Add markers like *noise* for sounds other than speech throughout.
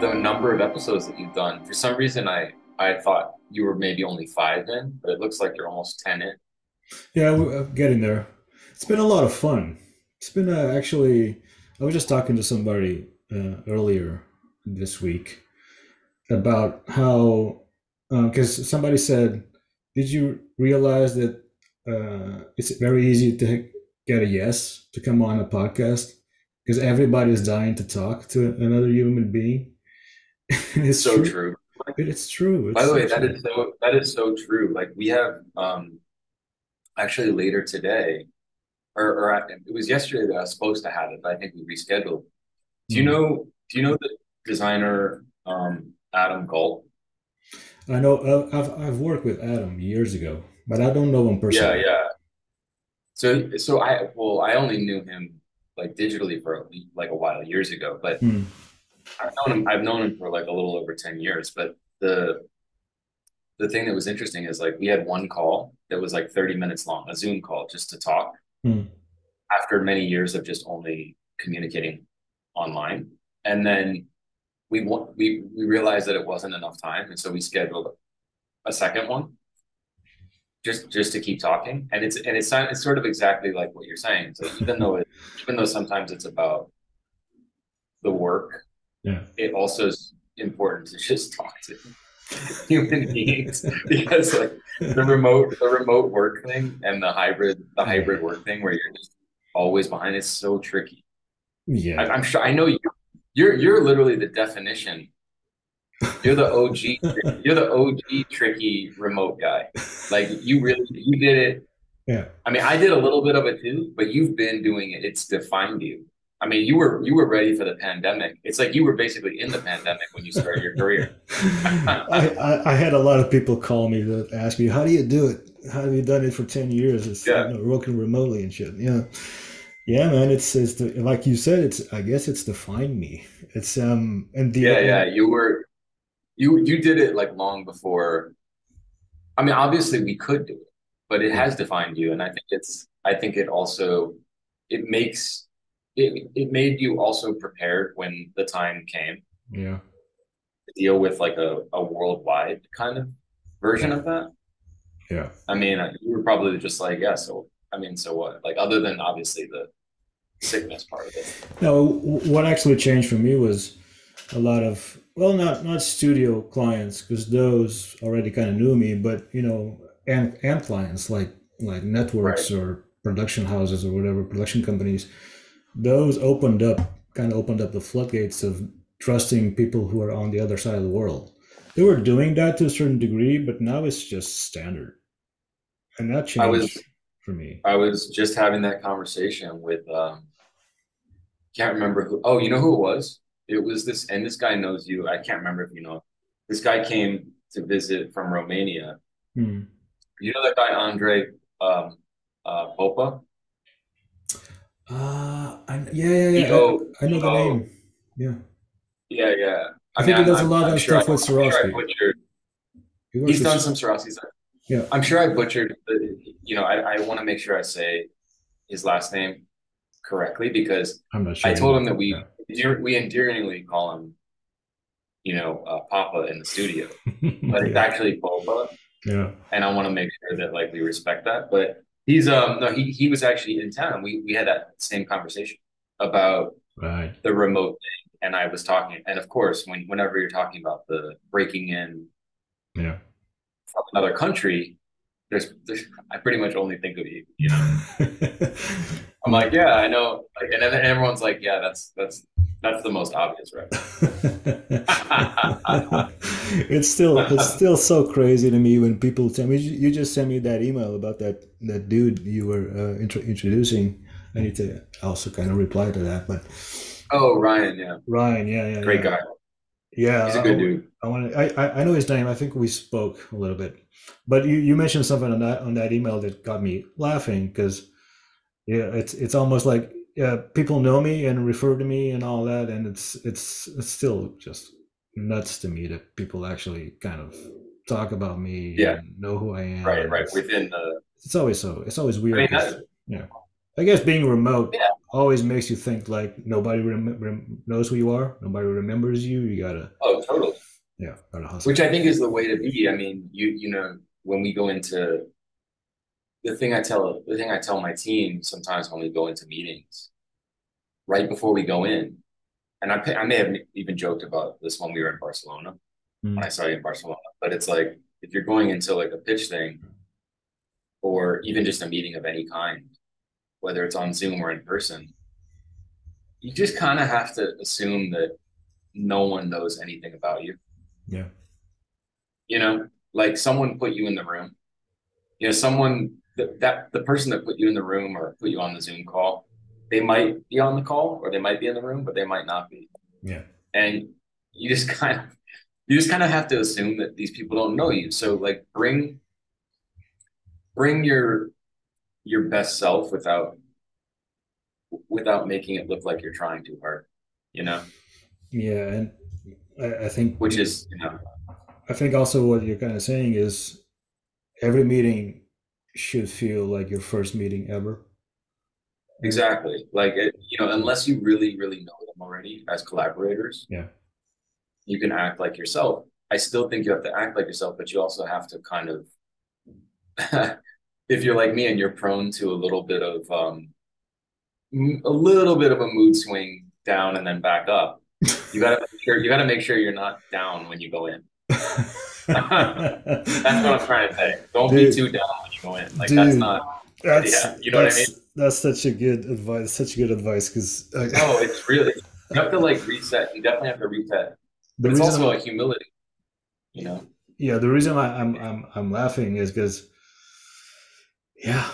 The number of episodes that you've done, for some reason, I I thought you were maybe only five in, but it looks like you're almost ten in. Yeah, we're getting there. It's been a lot of fun. It's been uh, actually. I was just talking to somebody uh, earlier this week about how because uh, somebody said, "Did you realize that uh, it's very easy to get a yes to come on a podcast because everybody is dying to talk to another human being?" *laughs* it's so true. true. It's true. It's By the way, so that true. is so that is so true. Like we have um actually later today, or, or it was yesterday that I was supposed to have it, but I think we rescheduled. Do you hmm. know? Do you know the designer um, Adam Gault? I know. Uh, I've I've worked with Adam years ago, but I don't know him personally. Yeah, yeah. So so I well I only knew him like digitally for like a while years ago, but hmm. I've known him. I've known him for like a little over ten years. But the the thing that was interesting is like we had one call that was like 30 minutes long, a Zoom call just to talk. Hmm. After many years of just only communicating online, and then we we we realized that it wasn't enough time, and so we scheduled a second one, just just to keep talking. And it's and it's not, it's sort of exactly like what you're saying. So even though it, even though sometimes it's about the work, yeah, it also is important to just talk to human beings *laughs* because like the remote the remote work thing and the hybrid the hybrid work thing where you're just always behind is so tricky. Yeah, I, am sure I know you. You're you're literally the definition. You're the OG. you're the OG tricky remote guy. Like you really you did it. Yeah. I mean, I did a little bit of it too, but you've been doing it. It's defined you. I mean, you were you were ready for the pandemic. It's like you were basically in the pandemic when you started your career. *laughs* I, I, I, had a lot of people call me to ask me, "How do you do it? How have you done it for ten years? It's yeah. you know, working remotely and shit." Yeah, yeah, man. It's it's the, like you said. It's I guess it's defined me. It's um and the yeah yeah you were you you did it like long before. I mean, obviously we could do it, but it has defined you, and I think it's I think it also it makes it, it made you also prepared when the time came. Yeah. To deal with like a, a worldwide kind of version yeah. of that. Yeah. I mean, you were probably just like, yeah, so, I mean, so what? Like, other than obviously the sickness part of it. No, what actually changed for me was a lot of, well, not, not studio clients, because those already kind of knew me, but, you know, and, and clients like, like networks right. or production houses or whatever, production companies those opened up kind of opened up the floodgates of trusting people who are on the other side of the world. They were doing that to a certain degree, but now it's just standard. And that changed I was, for me. I was just having that conversation with um can't remember who oh, you know who it was? It was this and this guy knows you. I can't remember if you know. This guy came to visit from Romania. Hmm. You know that guy Andre um uh Popa? Uh, I, yeah, yeah, yeah. I, I know the name. Yeah. Yeah, yeah. I, I think mean, he does I'm, a lot I'm of sure stuff with Swarovski. Sure he he's done some Swarovski stuff. Yeah. I'm sure I butchered, the, you know, I, I want to make sure I say his last name correctly because I'm not sure I told him that we yeah. We endearingly call him, you know, uh, Papa in the studio, *laughs* but it's actually Boba. Yeah. And I want to make sure that like we respect that. But He's um no he he was actually in town. We we had that same conversation about right. the remote thing, and I was talking, and of course, when whenever you're talking about the breaking in, yeah, from another country, there's, there's I pretty much only think of you. You know, *laughs* I'm like, yeah, I know, like, and then everyone's like, yeah, that's that's that's the most obvious, right? *laughs* it's still it's still so crazy to me when people tell me you just sent me that email about that that dude you were uh, intro- introducing. I need to also kind of reply to that, but oh, Ryan, yeah, Ryan, yeah, yeah, great yeah. guy. Yeah, he's a good dude. I want I, I know his name. I think we spoke a little bit, but you, you mentioned something on that on that email that got me laughing because yeah, it's it's almost like yeah, people know me and refer to me and all that, and it's it's it's still just nuts to me that people actually kind of talk about me yeah know who i am right right within the it's always so it's always weird I mean, yeah I guess being remote yeah. always makes you think like nobody rem- rem- knows who you are, nobody remembers you. You gotta oh totally yeah, gotta which I think is the way to be. I mean, you you know when we go into the thing I tell the thing I tell my team sometimes when we go into meetings, right before we go in, and I I may have even joked about this when we were in Barcelona mm. when I saw you in Barcelona, but it's like if you're going into like a pitch thing, or even just a meeting of any kind, whether it's on Zoom or in person, you just kind of have to assume that no one knows anything about you. Yeah. You know, like someone put you in the room. You know, someone that, that the person that put you in the room or put you on the Zoom call, they might be on the call or they might be in the room, but they might not be. Yeah. And you just *laughs* kind of you just kind of have to assume that these people don't know you. So like bring bring your your best self without without making it look like you're trying too hard you know yeah and i, I think which is you know i think also what you're kind of saying is every meeting should feel like your first meeting ever? Exactly. Like it, you know unless you really really know them already as collaborators yeah. you can act like yourself. I still think you have to act like yourself but you also have to kind of *laughs* if you're like me and you're prone to a little bit of um, a little bit of a mood swing down and then back up, you gotta make sure you gotta make sure you're not down when you go in. *laughs* that's what I'm trying to say. Don't dude, be too down go in. Like dude, that's not. That's, yeah, you know what I mean. That's such a good advice. Such good advice because. Uh, no, it's really you have to like reset. You definitely have to reset. But it's also a humility. You know. Yeah, the reason I, I'm I'm I'm laughing is because yeah,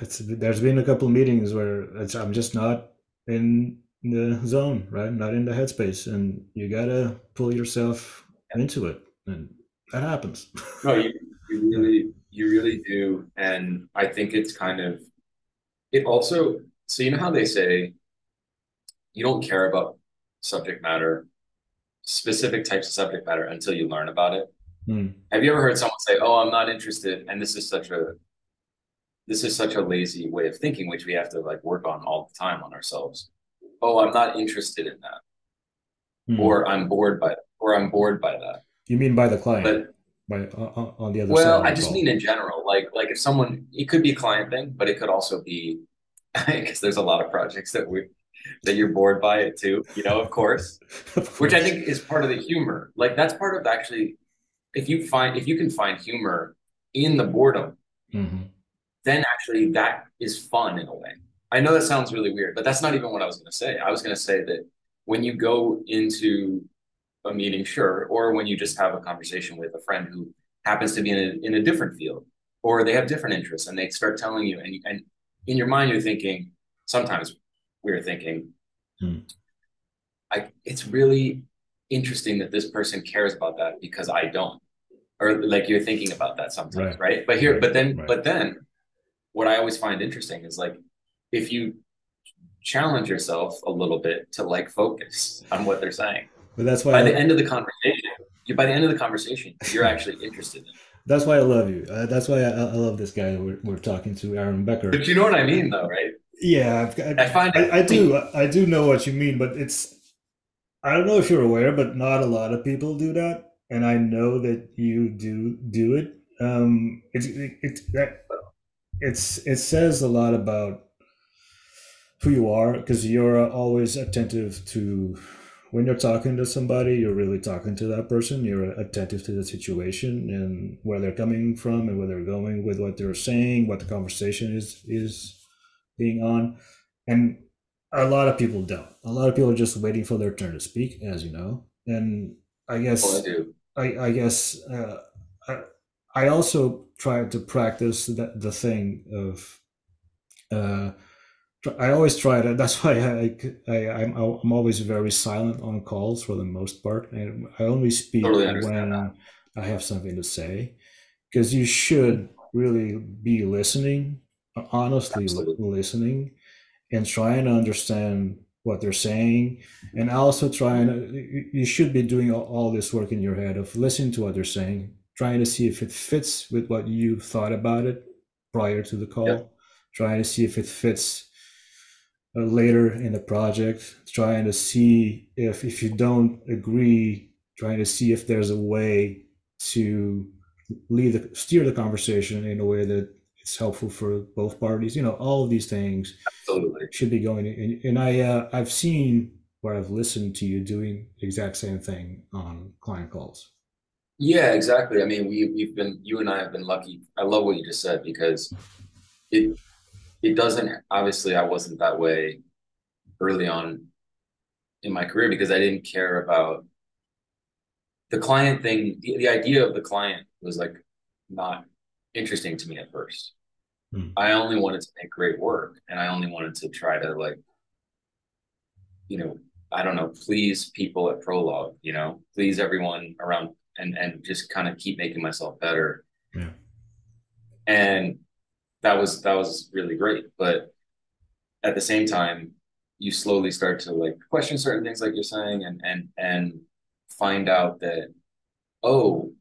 it's there's been a couple meetings where I'm just not in the zone, right? Not in the headspace, and you gotta pull yourself into it, and that happens. no, you, you really you really do, and I think it's kind of it also. So you know how they say you don't care about subject matter, specific types of subject matter until you learn about it. Hmm. Have you ever heard someone say, "Oh, I'm not interested," and this is such a this is such a lazy way of thinking, which we have to like work on all the time on ourselves. Oh, I'm not interested in that, mm. or I'm bored by, or I'm bored by that. You mean by the client? But, by uh, on the other well, I just mean in general. Like like if someone, it could be a client thing, but it could also be *laughs* because there's a lot of projects that we that you're bored by it too. You know, of course, *laughs* of course. which I think is part of the humor. Like that's part of actually, if you find if you can find humor in the boredom. Mm-hmm then actually that is fun in a way. I know that sounds really weird, but that's not even what I was going to say. I was going to say that when you go into a meeting, sure, or when you just have a conversation with a friend who happens to be in a, in a different field, or they have different interests, and they start telling you, and and in your mind you're thinking, sometimes we're thinking, hmm. I it's really interesting that this person cares about that because I don't, or like you're thinking about that sometimes, right? right? But here, right. but then, right. but then what I always find interesting is like if you challenge yourself a little bit to like focus on what they're saying. But that's why by I, the end of the conversation, you by the end of the conversation, you're actually *laughs* interested in. That's why I love you. Uh, that's why I, I, love this guy we're, we're talking to, Aaron Becker. But you know what I mean, though, right? Yeah, I, I find I, I do. I do know what you mean, but it's. I don't know if you're aware, but not a lot of people do that, and I know that you do do it. Um, it's it, it, that it's it says a lot about who you are because you're always attentive to when you're talking to somebody you're really talking to that person you're attentive to the situation and where they're coming from and where they're going with what they're saying what the conversation is is being on. And a lot of people don't. A lot of people are just waiting for their turn to speak as you know. And i guess oh, I, do. I, I guess uh, I, I also try to practice the, the thing of uh, I always try to. *laughs* That's why I, I I'm I'm always very silent on calls for the most part, and I only speak totally when that. I have something to say, because you should really be listening, honestly Absolutely. listening, and trying to understand what they're saying, and also trying. To, you should be doing all, all this work in your head of listening to what they're saying, trying to see if it fits with what you thought about it prior to the call, trying to see if it fits uh, later in the project, trying to see if if you don't agree, trying to see if there's a way to lead the steer the conversation in a way that it's helpful for both parties. You know, all of these things Absolutely. should be going. In, and I uh, I've seen where I've listened to you doing the exact same thing on client calls. Yeah, exactly. I mean, we we've been you and I have been lucky. I love what you just said because it it doesn't obviously I wasn't that way early on in my career because I didn't care about the client thing. The, the idea of the client was like not interesting to me at first. Hmm. I only wanted to make great work and I only wanted to try to like, you know, I don't know, please people at Prologue, you know, please everyone around and and just kind of keep making myself better. Yeah. And that was that was really great. But at the same time, you slowly start to like question certain things like you're saying and and and find out that oh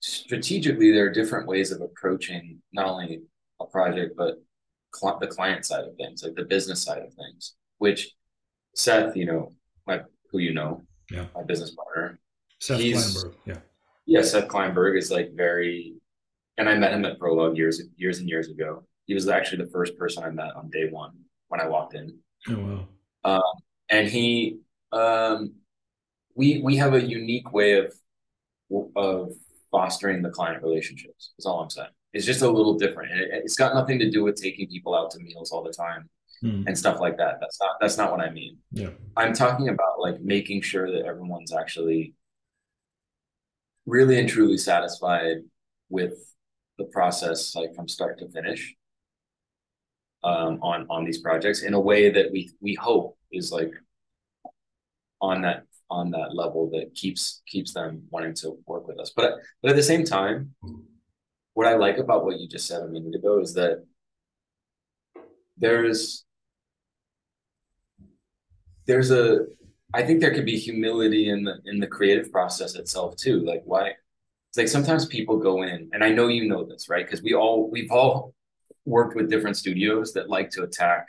strategically there are different ways of approaching not only a project but cl- the client side of things like the business side of things which seth you know my who you know yeah my business partner seth kleinberg yeah yeah seth kleinberg is like very and i met him at prologue years years and years ago he was actually the first person i met on day one when i walked in oh wow um, and he um, we we have a unique way of of fostering the client relationships. Is all I'm saying. It's just a little different. It, has got nothing to do with taking people out to meals all the time mm. and stuff like that. That's not that's not what I mean. Yeah. I'm talking about like making sure that everyone's actually really and truly satisfied with the process, like from start to finish, um, on on these projects in a way that we we hope is like on that on that level that keeps keeps them wanting to work with us. But but at the same time, what I like about what you just said a minute ago is that there's there's a I think there could be humility in the in the creative process itself too. Like why it's like sometimes people go in and I know you know this, right? Because we all we've all worked with different studios that like to attack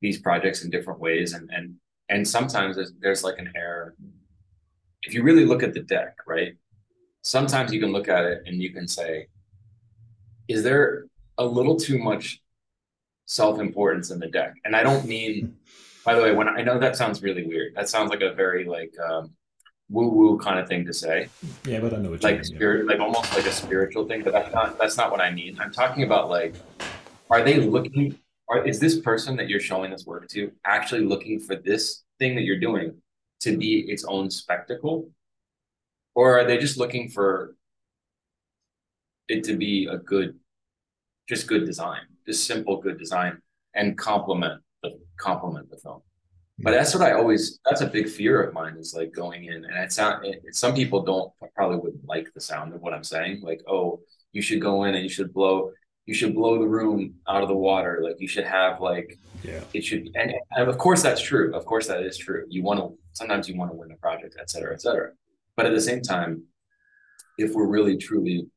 these projects in different ways and and and sometimes there's, there's like an error. If you really look at the deck right sometimes you can look at it and you can say is there a little too much self-importance in the deck? And i don't mean by the way when i know that sounds really weird. That sounds like a very like um, woo-woo kind of thing to say. Yeah but i know what like mean, spirit yeah. like almost like a spiritual thing but that's not that's not what i mean. I'm talking about like are they looking are, is this person that you're showing this work to actually looking for this thing that you're doing to be its own spectacle? Or are they just looking for it to be a good just good design just simple good design and complement the complement the film but that's what i always that's a big fear of mine is like going in and it's not it, some people don't probably wouldn't like the sound of what i'm saying like oh you should go in and you should blow you should blow the room out of the water. Like you should have like yeah. it should and, and of course that's true. Of course that is true. You want to sometimes you want to win a project, et cetera, et cetera. But at the same time, if we're really truly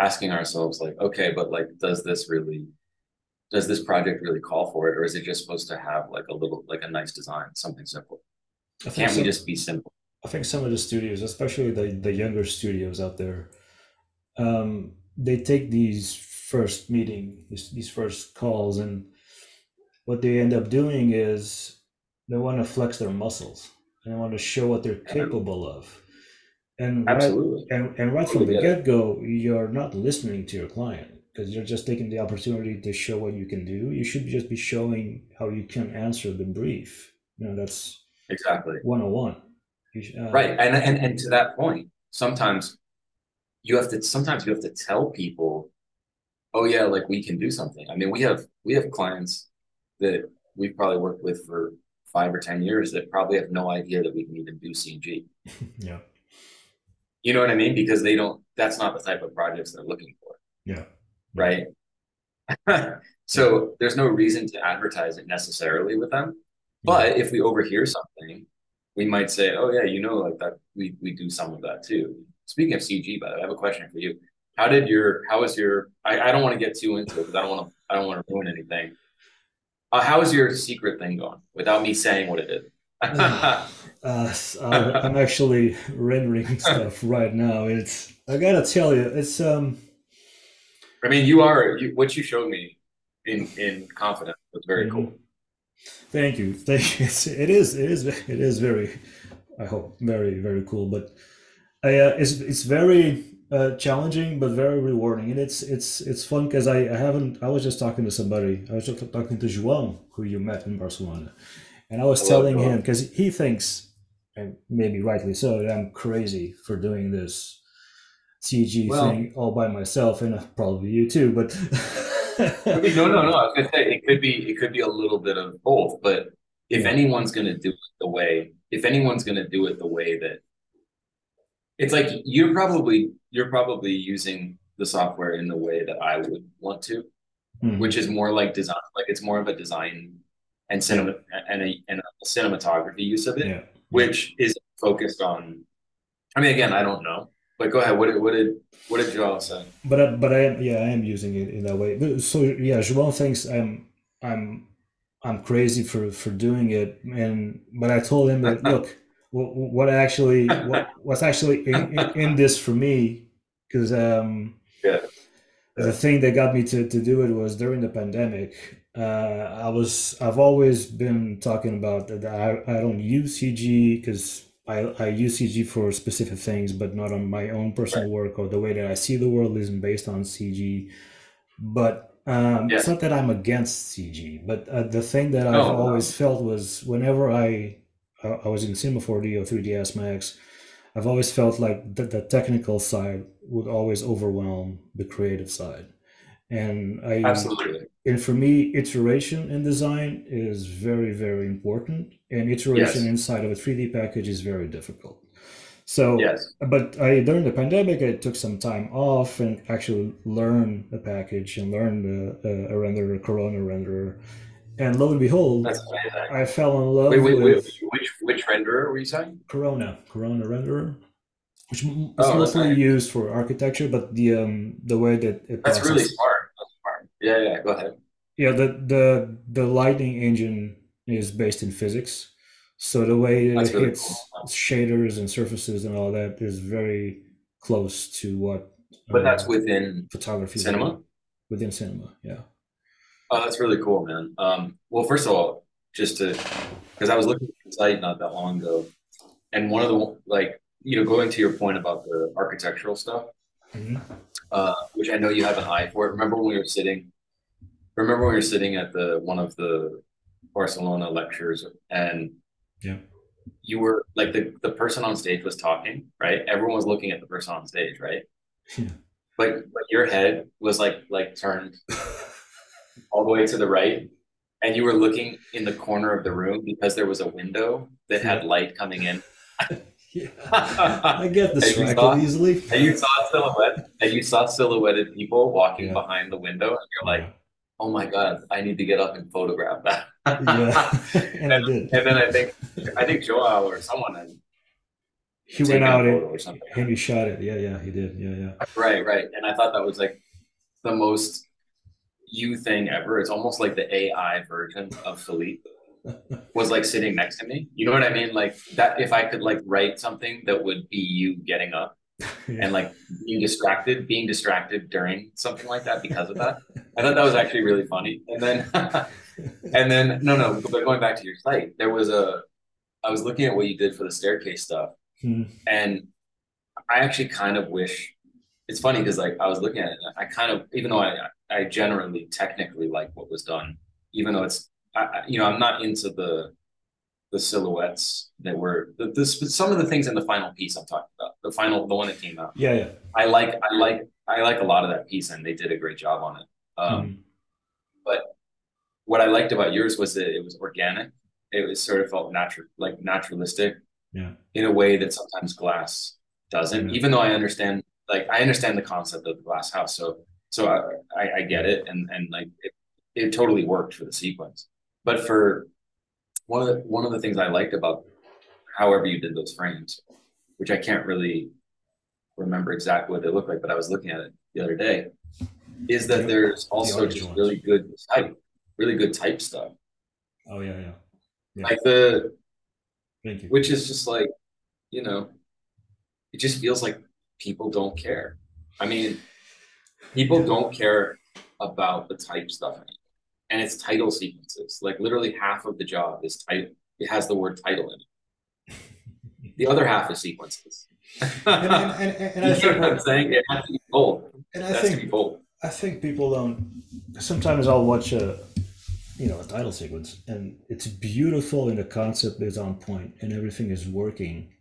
asking ourselves like, okay, but like does this really does this project really call for it? Or is it just supposed to have like a little like a nice design, something simple? Can't some, we just be simple? I think some of the studios, especially the, the younger studios out there, um, they take these first meeting, these, these first calls, and what they end up doing is they want to flex their muscles and they want to show what they're capable of. And Absolutely. right, and, and right from the get go, you're not listening to your client because you're just taking the opportunity to show what you can do. You should just be showing how you can answer the brief. You know, that's exactly 101. Uh, right. And, and, and to that point, sometimes you have to, sometimes you have to tell people oh yeah, like we can do something. I mean, we have we have clients that we've probably worked with for five or ten years that probably have no idea that we can even do CG. *laughs* yeah. You know what I mean? Because they don't that's not the type of projects they're looking for. Yeah. Right. *laughs* so there's no reason to advertise it necessarily with them. But if we overhear something, we might say, Oh yeah, you know, like that we we do some of that too. Speaking of CG, by the way, I have a question for you how did your how was your I, I don't want to get too into it because I don't want to I don't want to ruin anything. Uh, how's your secret thing going? Without me saying what it is. *sighs* uh, *laughs* I'm actually rendering stuff right now. It's I gotta tell you, it's um. I mean, you are you, what you showed me in in confidence was very mm-hmm. cool. Thank you, *laughs* thank you. It's, it is it is it is very, I hope very very cool. But I uh, it's it's very uh, challenging but very rewarding and it's it's it's fun because I, I haven't i was just talking to somebody i was just talking to joão who you met in barcelona and i was Hello, telling him because he thinks and maybe rightly so that i'm crazy for doing this cg well, thing all by myself and probably you too but no no no i was gonna say it could be it could be a little bit of both but if yeah. anyone's gonna do it the way if anyone's gonna do it the way that it's like you're probably you're probably using the software in the way that I would want to, mm. which is more like design. Like it's more of a design and cinema and a, and a cinematography use of it, yeah. which is focused on. I mean, again, I don't know, but go ahead. What did what did what did Joel say? But I, but I am yeah I am using it in that way. So yeah, Joel thinks I'm I'm I'm crazy for for doing it, and but I told him that look *laughs* what, actually what, what's actually in, in, in this for me because um, yeah. the thing that got me to, to do it was during the pandemic uh, i was i've always been talking about that i, I don't use cg because I, I use cg for specific things but not on my own personal right. work or the way that i see the world isn't based on cg but um, yeah. it's not that i'm against cg but uh, the thing that i've oh, always felt was whenever i I was in Cinema 4D or 3ds Max, I've always felt like the, the technical side would always overwhelm the creative side. And I absolutely and for me, iteration in design is very, very important. And iteration yes. inside of a 3D package is very difficult. So, yes. but I during the pandemic, I took some time off and actually learn the package and learn the, uh, a renderer, Corona renderer, and lo and behold, I fell in love wait, wait, with wait, which which renderer were you saying? Corona, Corona renderer, which is oh, mostly okay. used for architecture, but the um the way that it that's processes, really smart. Yeah, yeah. Go ahead. Yeah, the the the lighting engine is based in physics, so the way it really hits cool. shaders and surfaces and all that is very close to what. But uh, that's within photography. Cinema. Within cinema, yeah. Oh, that's really cool, man. Um, well, first of all, just to because I was looking at the site not that long ago, and one of the like you know going to your point about the architectural stuff, mm-hmm. uh, which I know you have an eye for. Remember when we were sitting? Remember when we were sitting at the one of the Barcelona lectures, and yeah, you were like the the person on stage was talking, right? Everyone was looking at the person on stage, right? Yeah. But but your head was like like turned *laughs* all the way to the right and you were looking in the corner of the room because there was a window that had light coming in. *laughs* yeah. I get distracted *laughs* easily. And you saw silhouette and you saw silhouetted people walking yeah. behind the window and you're like, oh my God, I need to get up and photograph that. yeah. and, and, I *laughs* did. And then I think I think Joel or someone had he went out and, or something. and he shot it. Yeah, yeah, he did. Yeah, yeah. Right, right. And I thought that was like the most you thing ever. It's almost like the AI version of Philippe *laughs* was like sitting next to me. You know what I mean? Like that if I could like write something that would be you getting up *laughs* yeah. and like being distracted, being distracted during something like that because of that. I thought that was actually really funny. And then *laughs* and then no no, but going back to your site, there was a I was looking at what you did for the staircase stuff. Hmm. And I actually kind of wish it's funny because like I was looking at it, I kind of even though I I generally technically like what was done, even though it's I, you know I'm not into the the silhouettes that were the, the some of the things in the final piece I'm talking about the final the one that came out. Yeah, yeah. I like I like I like a lot of that piece and they did a great job on it. Um, mm. But what I liked about yours was that it was organic. It was sort of felt natural, like naturalistic, yeah, in a way that sometimes glass doesn't. Even though I understand like I understand the concept of the glass house, so so I, I, I get it, and and like it, it totally worked for the sequence. But for one of the one of the things I liked about however you did those frames, which I can't really remember exactly what they look like, but I was looking at it the other day, is that there's also just really good type, really good type stuff. Oh yeah, yeah. yeah. Like the Thank you. Which is just like, you know, it just feels like people don't care. I mean, people don't care about the type stuff anymore. And it's title sequences. Like literally half of the job is title. It has the word title in it. *laughs* the other half is sequences. and, and, and, and I *laughs* think what I'm saying? It has to be bold. And I think I think people don't. Sometimes I'll watch a, you know, a title sequence, and it's beautiful, and the concept is on point, and everything is working.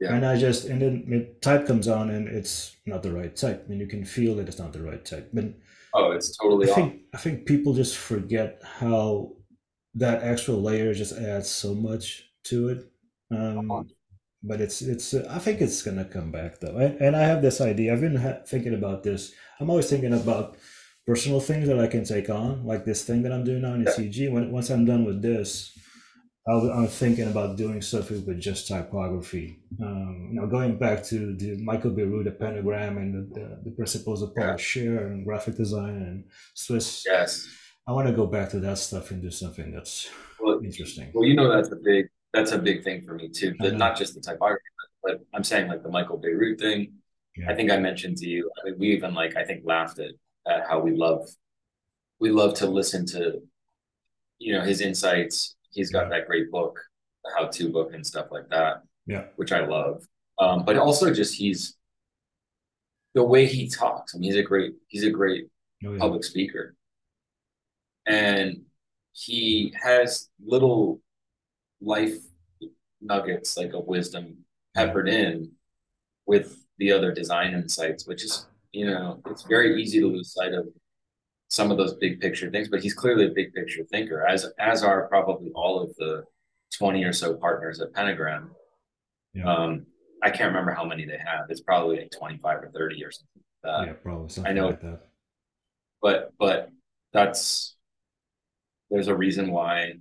Yeah. And I just and then type comes on, and it's not the right type. I mean, you can feel that it's not the right type, but oh, it's totally. I think I think people just forget how that extra layer just adds so much to it. Um, but it's it's uh, i think it's gonna come back though and, and i have this idea i've been ha- thinking about this i'm always thinking about personal things that i can take on like this thing that i'm doing now in yeah. cg when once i'm done with this i am thinking about doing stuff with just typography um, you know going back to the michael Bierut the pentagram and the, the, the principles of Paul yeah. and graphic design and swiss yes i want to go back to that stuff and do something that's well, interesting well you know that's a big that's a big thing for me too. But not just the typography, but I'm saying like the Michael Bierut thing. Yeah. I think I mentioned to you. I mean, we even like I think laughed at at how we love we love to listen to you know his insights. He's got that great book, the how to book and stuff like that. Yeah, which I love. Um, but also just he's the way he talks. I mean, he's a great he's a great oh, yeah. public speaker, and he has little life nuggets like a wisdom peppered in with the other design insights, which is, you know, it's very easy to lose sight of some of those big picture things, but he's clearly a big picture thinker, as as are probably all of the 20 or so partners at Pentagram. Yeah. Um, I can't remember how many they have. It's probably like 25 or 30 or something. Like yeah, probably something I know like that. But but that's there's a reason why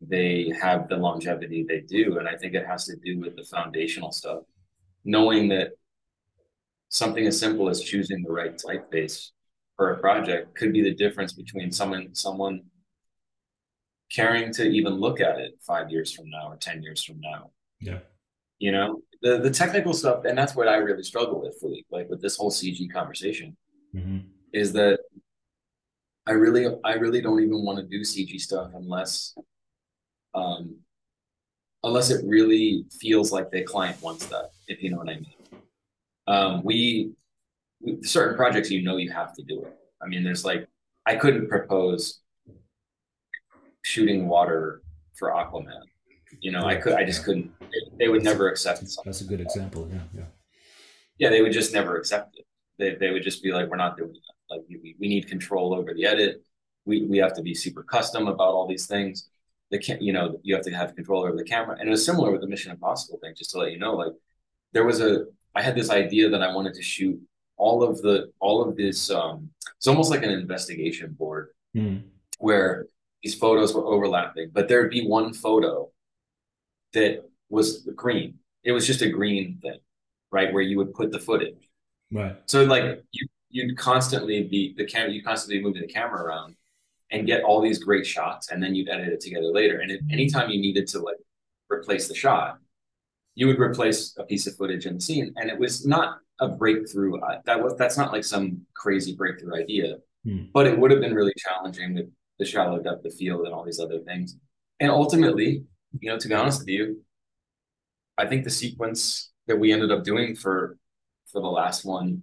they have the longevity they do. And I think it has to do with the foundational stuff. Knowing that something as simple as choosing the right typeface for a project could be the difference between someone someone caring to even look at it five years from now or 10 years from now. Yeah. You know, the the technical stuff, and that's what I really struggle with, Philippe, like with this whole CG conversation, mm-hmm. is that I really I really don't even want to do CG stuff unless um, unless it really feels like the client wants that, if you know what I mean. Um, we, certain projects, you know, you have to do it. I mean, there's like I couldn't propose shooting water for Aquaman. You know, I could, I just couldn't. They, would never accept. That's, that's a good example. Yeah, yeah. Yeah, they would just never accept it. They, they would just be like, "We're not doing that. Like, we, we need control over the edit. We we have to be super custom about all these things." the can you know you have to have control over the camera and it was similar with the mission impossible thing just to let you know like there was a i had this idea that i wanted to shoot all of the all of this um it's almost like an investigation board mm. where these photos were overlapping but there'd be one photo that was green. It was just a green thing right where you would put the footage. Right. So like you you'd constantly be the camera you constantly move the camera around and get all these great shots and then you'd edit it together later. And if anytime you needed to like replace the shot you would replace a piece of footage in the scene. And it was not a breakthrough. That was that's not like some crazy breakthrough idea hmm. but it would have been really challenging with the shallow depth of field and all these other things. And ultimately you know to be honest with you i think the sequence that we ended up doing for for the last one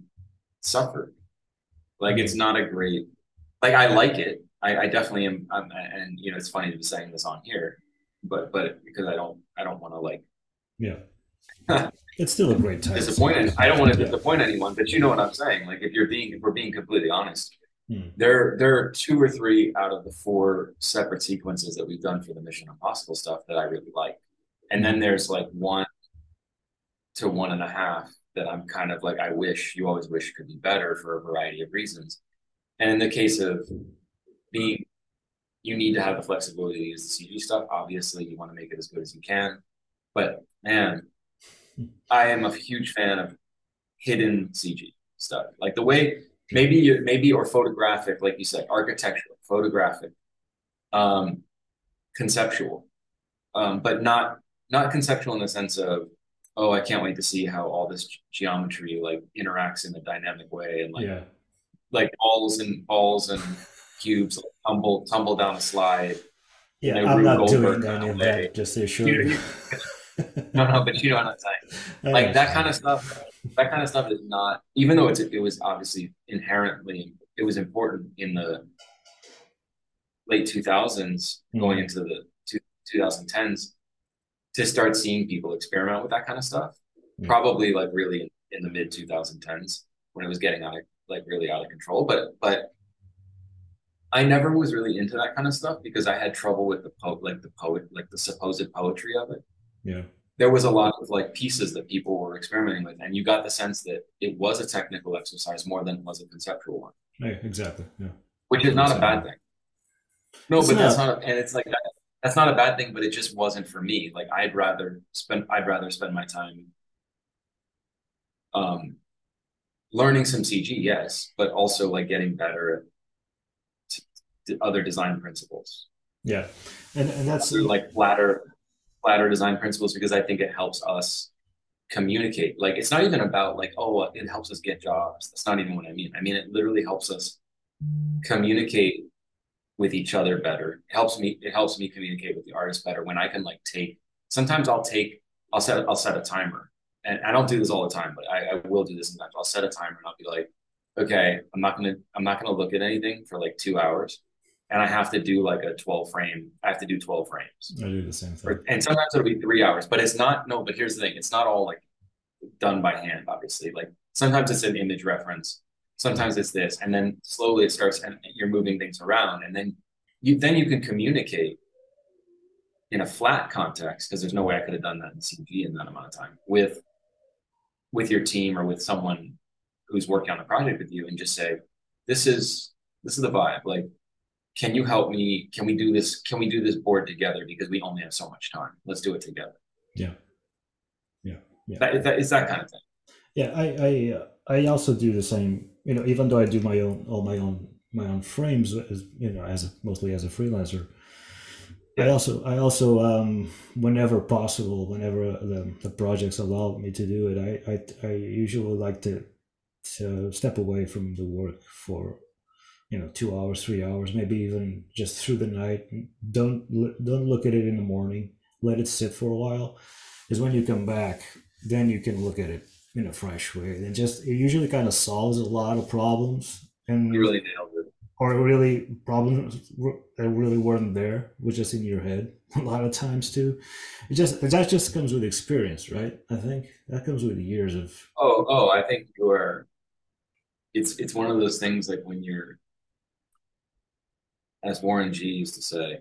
suffered. Like it's not a great like i like it. I, I definitely am, um, and you know, it's funny to be saying this on here, but but because I don't I don't want to like yeah. *laughs* it's still a great time. Disappointed. I don't want to disappoint anyone, but you know what I'm saying. Like if you're being if we're being completely honest, hmm. there there are two or three out of the four separate sequences that we've done for the Mission Impossible stuff that I really like, and then there's like one to one and a half that I'm kind of like I wish you always wish could be better for a variety of reasons. And in the case of being you need to have the flexibility to use the CG stuff. Obviously, you want to make it as good as you can. But man, I am a huge fan of hidden CG stuff. Like the way maybe you maybe or photographic, like you said, architectural, photographic. Um, conceptual, um, but not not conceptual in the sense of oh, I can't wait to see how all this geometry like interacts in a dynamic way and like yeah. like balls and balls and cubes like, tumble tumble down a slide. Yeah, I'm not doing any of that. Just to assure you. *laughs* no, no, but you know what I'm saying. *laughs* Like that kind of stuff. That kind of stuff is not, even though it's it was obviously inherently it was important in the late 2000s, mm-hmm. going into the 2010s to start seeing people experiment with that kind of stuff. Mm-hmm. Probably like really in, in the mid 2010s when it was getting out of like really out of control. But but I never was really into that kind of stuff because I had trouble with the po- like the poet like the supposed poetry of it. Yeah. There was a lot of like pieces that people were experimenting with, and you got the sense that it was a technical exercise more than it was a conceptual one. Yeah, exactly. Yeah. Which is not a bad thing. No, it's but not. that's not, a, and it's like that, that's not a bad thing, but it just wasn't for me. Like I'd rather spend, I'd rather spend my time, um, learning some CG, yes, but also like getting better at other design principles. Yeah, and and that's like flatter, flatter design principles because I think it helps us communicate. Like it's not even about like oh it helps us get jobs. That's not even what I mean. I mean it literally helps us communicate with each other better. It helps me. It helps me communicate with the artist better when I can like take. Sometimes I'll take. I'll set. I'll set a timer, and I don't do this all the time, but I, I will do this sometimes. I'll set a timer and I'll be like, okay, I'm not gonna. I'm not gonna look at anything for like two hours, and I have to do like a 12 frame. I have to do 12 frames. I do the same thing. and sometimes it'll be three hours, but it's not. No, but here's the thing. It's not all like done by hand. Obviously, like sometimes it's an image reference sometimes it's this and then slowly it starts and you're moving things around and then you then you can communicate in a flat context because there's no way I could have done that in CG in that amount of time with with your team or with someone who's working on the project with you and just say this is this is the vibe like can you help me? Can we do this? Can we do this board together? Because we only have so much time. Let's do it together. Yeah. Yeah. Yeah. That, that is that kind of thing? Yeah i i uh, i also do the same you know, even though I do my own all my own my own frames, as you know, as a, mostly as a freelancer, I also I also um, whenever possible, whenever the, the projects allow me to do it, I I, I usually like to to step away from the work for you know two hours, three hours, maybe even just through the night. Don't don't look at it in the morning. Let it sit for a while, because when you come back, then you can look at it in a fresh way. and just it usually kind of solves a lot of problems and you really nailed it. Or really problems that really weren't there, which just in your head *laughs* a lot of times too. It just that just comes with experience, right? I think that comes with years of. Oh, oh, I think you're. It's it's one of those things like when you're, as Warren G used to say,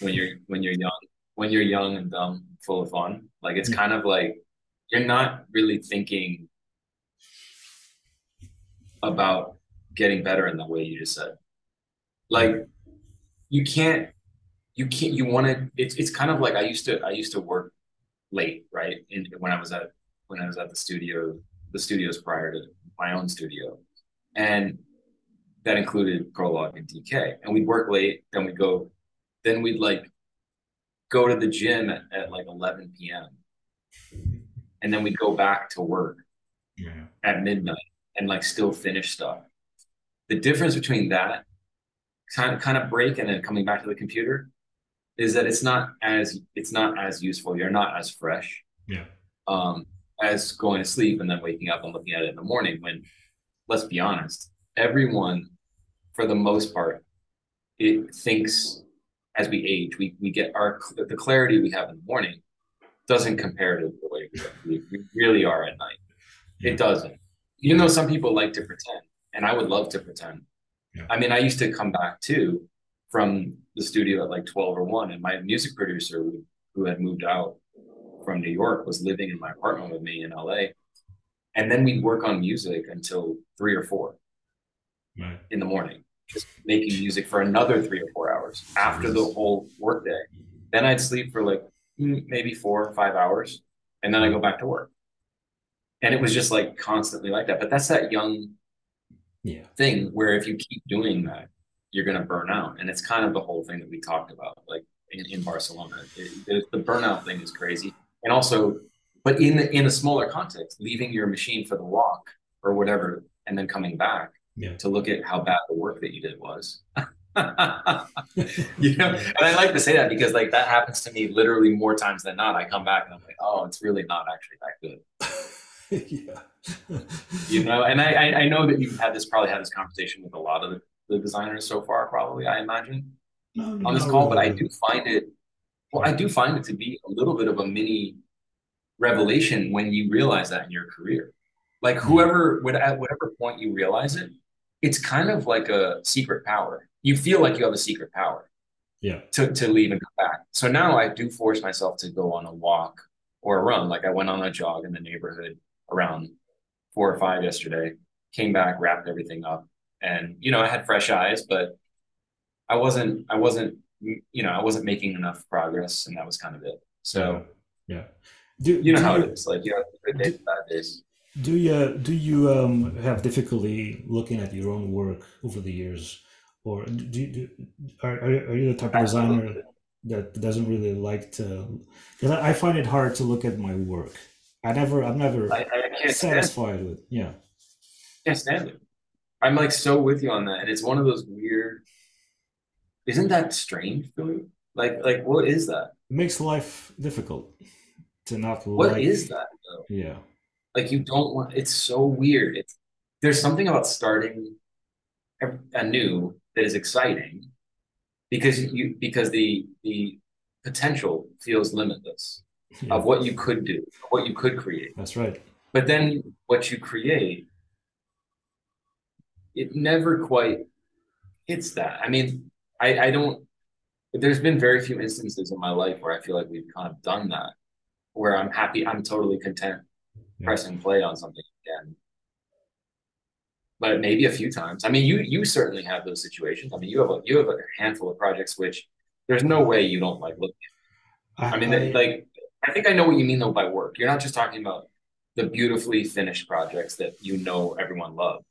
when you're when you're young, when you're young and dumb, full of fun. Like it's mm-hmm. kind of like you're not really thinking about getting better in the way you just said. Like you can't you can't you want to it's it's kind of like I used to I used to work late, right? In when I was at when I was at the studio, the studios prior to my own studio. And that included prologue and DK. And we'd work late, then we'd go, then we'd like go to the gym at, at like 11 p.m and then we'd go back to work yeah. at midnight and like still finish stuff. The difference between that kind of kind of break and then coming back to the computer is that it's not as it's not as useful. You're not as fresh. Yeah. Um, as going to sleep and then waking up and looking at it in the morning when let's be honest, everyone for the most part it thinks as we age, we we get our the clarity we have in the morning doesn't compare to the way we, we really are at night. Yeah. It doesn't. Even though some people like to pretend, and I would love to pretend. Yeah. I mean, I used to come back too from the studio at like 12 or 1, and my music producer who, who had moved out from New York was living in my apartment with me in LA. And then we'd work on music until three or four right. in the morning, just making music for another three or four hours after the whole workday. Then I'd sleep for like mm, maybe four or five hours, and then I go back to work. And it was just like constantly like that. But that's that young yeah. thing where if you keep doing that, you're gonna burn out. And it's kind of the whole thing that we talked about. Like in, in Barcelona. It, it, the burnout thing is crazy, and also, but in in a smaller context, leaving your machine for the walk or whatever, and then coming back yeah. to look at how bad the work that you did was. *laughs* you know, and I like to say that because like that happens to me literally more times than not. I come back and I'm like, oh, it's really not actually that good. *laughs* yeah. you know, and I, I know that you've had this probably had this conversation with a lot of the, designers so far, probably, I imagine, on this call, but I do find it well, I do find it to be a little bit of a mini revelation when you realize that in your career. Like whoever would at whatever point you realize it, it's kind of like a secret power. You feel like you have a secret power. Yeah. To, to leave and come back. So now i do force myself to go on a walk or a run. Like i went on a jog in the neighborhood around four or five yesterday came back wrapped everything up. And you know i had fresh eyes but i wasn't i wasn't you know i wasn't making enough progress and that was kind of it. So yeah, yeah. Do, you know how you, it is. Like you know good days bad days do you do you um, have difficulty looking at your own work over the years? Or do you, do, are, are you the type of designer that doesn't really like to because I, I, find it hard to look at my work. I never i'm never I, I satisfied with yeah. Can't stand it. I'm like so with you on that and it's one of those weird isn't that strange Billy? like like what is that? It makes life difficult to not What like, is that though? yeah like you don't want it's so weird it's there's something about starting anew that is exciting because you because the the potential feels limitless yeah. of what you could do, what you could create. That's right. But then what you create, it never quite hits that. I mean, I, I don't. There's been very few instances in my life where I feel like we've kind of done that, where I'm happy, I'm totally content yeah. pressing play on something again but maybe a few times. I mean, you you certainly have those situations. I mean, you have a you have a handful of projects which there's no way you don't like look. I, I mean, I, like I think I know what you mean though by work. You're not just talking about the beautifully finished projects that you know everyone loves.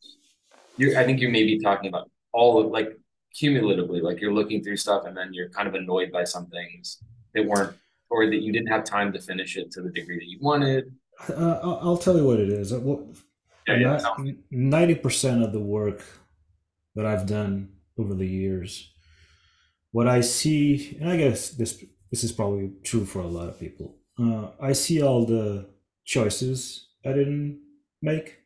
You, I think you may be talking about all of like cumulatively, like you're looking through stuff and then you're kind of annoyed by some things that weren't, or that you didn't have time to finish it to the degree that you wanted. Uh, I'll tell you what it is. Ninety percent of the work that I've done over the years, what I see, and I guess this this is probably true for a lot of people. Uh, I see all the choices I didn't make,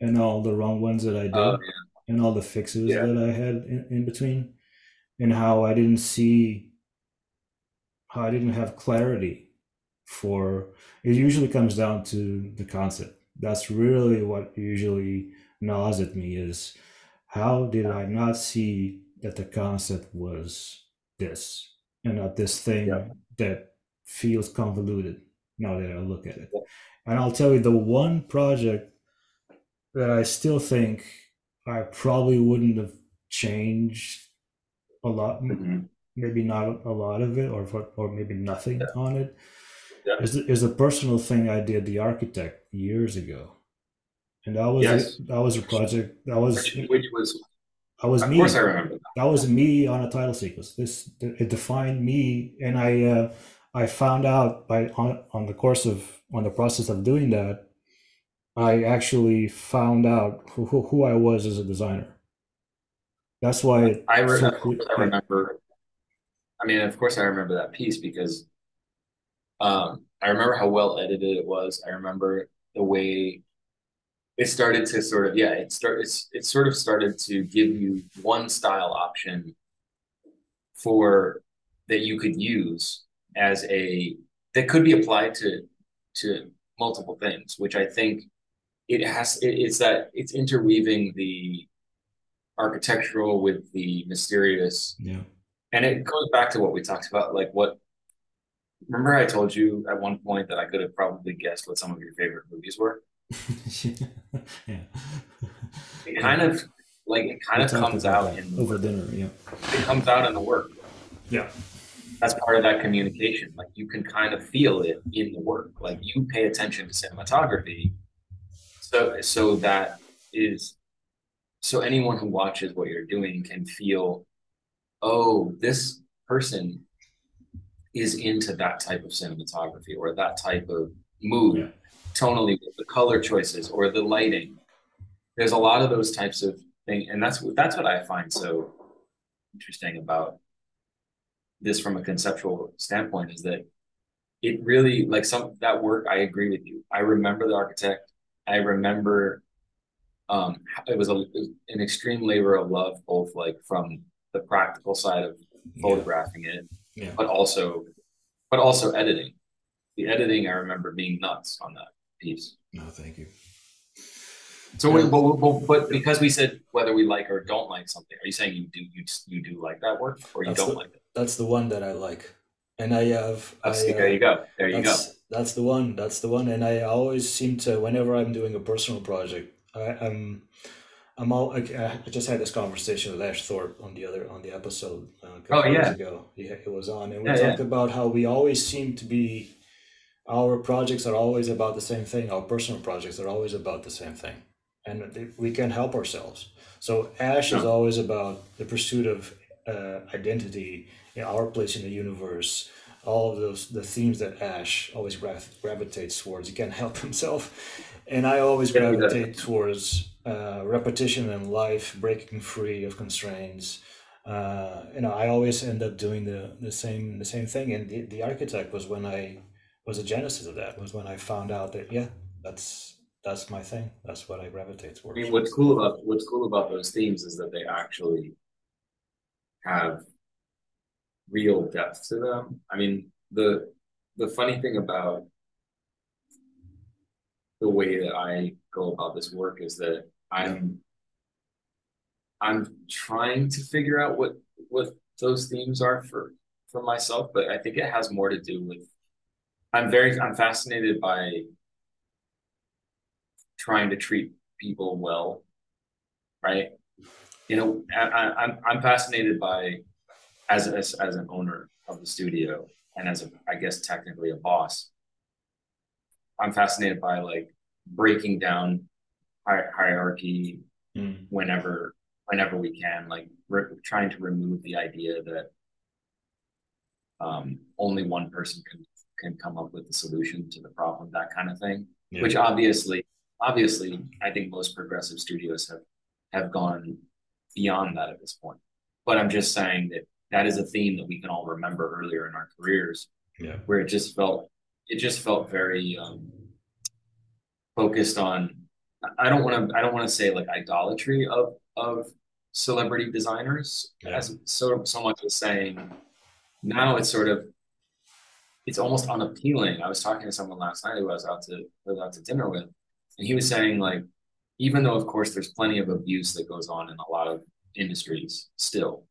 and all the wrong ones that I did, oh, yeah. and all the fixes yeah. that I had in, in between, and how I didn't see, how I didn't have clarity for. It usually comes down to the concept that's really what usually gnaws at me is how did I not see that the concept was this and not this thing yeah. that feels convoluted now that I look at it. And I'll tell you the one project that I still think I probably wouldn't have changed a lot, mm-hmm. maybe not a lot of it, or or maybe nothing yeah. on it. Yeah. Is, is a personal thing I did, the architect, years ago, and that was yes. that was a project that was which, was I was of me. course I remember that. that. was me on a title sequence. This it defined me, and I uh, I found out by on on the course of on the process of doing that, I actually found out who, who I was as a designer. That's why I remember, I remember. I mean, of course, I remember that piece because um, I remember how well edited it was. I remember the way it started to sort of yeah it start it's it sort of started to give you one style option for that you could use as a that could be applied to to multiple things which i think it has it, it's that it's interweaving the architectural with the mysterious yeah and it goes back to what we talked about like what remember i told you at one point that i could have probably guessed what some of your favorite movies were *laughs* yeah. It kind of like it kind of comes out in over dinner. Yeah. It comes out in the work. Yeah. That's part of that communication. Like you can kind of feel it in the work. Like you pay attention to cinematography. So so that is so anyone who watches what you're doing can feel, oh, this person is into that type of cinematography or that type of mood yeah. tonally the color choices or the lighting there's a lot of those types of things and that's that's what i find so interesting about this from a conceptual standpoint is that it really like some that work i agree with you i remember the architect i remember um it was, a, an extreme labor of love both like from the practical side of photographing yeah. it yeah. but also but also editing the editing i remember being nuts on that piece no thank you so, yeah. but, but, but, because we said whether we like or don't like something, are you saying you do you you do like that work or you that's don't the, like it? That's the one that I like, and I have. I, uh, there you go. There you go. That's the one. That's the one. And I always seem to, whenever I'm doing a personal project, I, I'm, I'm all. I, I just had this conversation with Ash Thorpe on the other on the episode. Uh, a couple oh yeah. ago. Yeah, it was on, and we yeah, talked yeah. about how we always seem to be. Our projects are always about the same thing. Our personal projects are always about the same thing, and we can't help ourselves. So Ash is always about the pursuit of uh, identity you know, our place in the universe, all of those the themes that Ash always gravitates towards. He can't help *laughs* himself, and I always gravitate towards uh, repetition in life, breaking free of constraints. Uh, you know, I always end up doing the the same the same thing. And the, the architect was when I was a genesis of that. Was when I found out that yeah, that's that's my thing. That's what I gravitate towards. I mean, what's cool about what's cool about those themes is that they actually have real depth to them. I mean, the the funny thing about the way that I go about this work is that I'm I'm trying to figure out what what those themes are for for myself, but I think it has more to do with I'm very I'm fascinated by trying to treat people well, right? You know, I, I'm I'm fascinated by as, as as an owner of the studio and as a I guess technically a boss, I'm fascinated by like breaking down hi- hierarchy mm. whenever whenever we can, like re- trying to remove the idea that um, only one person can can come up with the solution to the problem, that kind of thing. Yeah. Which obviously, obviously, I think most progressive studios have have gone beyond that at this point. But I'm just saying that that is a theme that we can all remember earlier in our careers yeah where it just felt it just felt very um focused on i don't want to i don't want to say like idolatry of of celebrity designers. Yeah. as so so much as saying now it's sort of it's almost unappealing. I was talking to someone last night who i was out to was out to dinner with and he was saying like even though of course there's plenty of abuse that goes on in a lot of industries still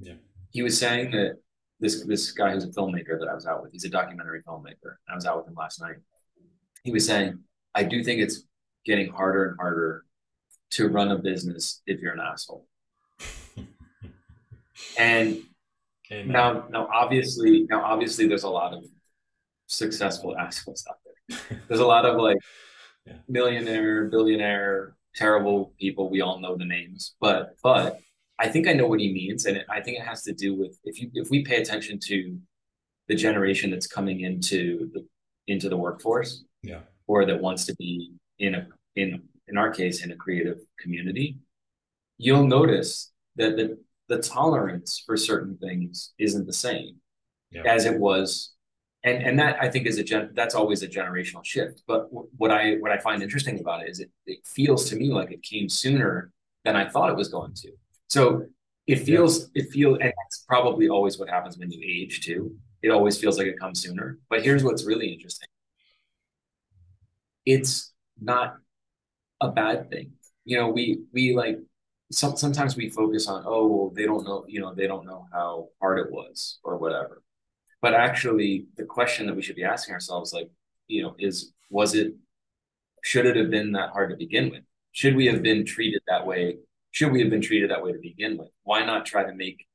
yeah. he was saying that this this guy who's a filmmaker that I was out with, he's a documentary filmmaker. I was out with him last night. He was saying, I do think it's getting harder and harder to run a business if you're an asshole. *laughs* and Amen. now now obviously now obviously there's a lot of successful assholes out there. There's a lot of like *laughs* yeah. millionaire, billionaire, terrible people. We all know the names, but but I think I know what he means, and I think it has to do with if you if we pay attention to the generation that's coming into the into the workforce, yeah, or that wants to be in a in in our case in a creative community, you'll notice that the the tolerance for certain things isn't the same yeah. as it was and and that I think is a gen that's always a generational shift. But what I what I find interesting about it is it it feels to me like it came sooner than I thought it was going to. So it feels yeah. it feels and that's probably always what happens when you age too. It always feels like it comes sooner. But here's what's really interesting. It's not a bad thing. You know, we we like some sometimes we focus on, oh, well, they don't know, you know, they don't know how hard it was or whatever. But actually the question that we should be asking ourselves, like, you know, is was it should it have been that hard to begin with? Should we have been treated that way should we have been treated that way to begin with? Why not try to make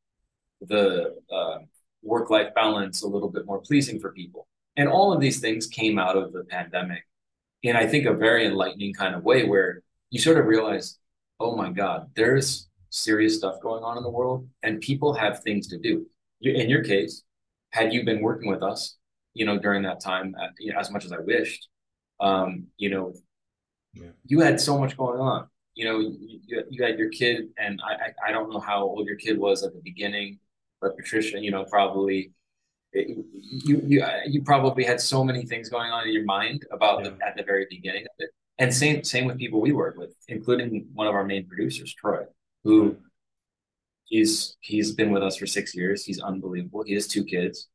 the uh, work life balance a little bit more pleasing for people? And all of these things came out of the pandemic in, I think, a very enlightening kind of way where you sort of realize, oh my God, there's serious stuff going on in the world and people have things to do. In your case, had you been working with us, you know, during that time, uh, as much as I wished, um, you know, yeah. you had so much going on. You know, you, you had your kid, and I, I don't know how old your kid was at the beginning, but Patricia, you know, probably eh, you you uh, you probably had so many things going on in your mind about yeah. the, at the very beginning of it. And same same with people we work with, including one of our main producers, Troy, who he's he's been with us for six years. He's unbelievable. He has two kids,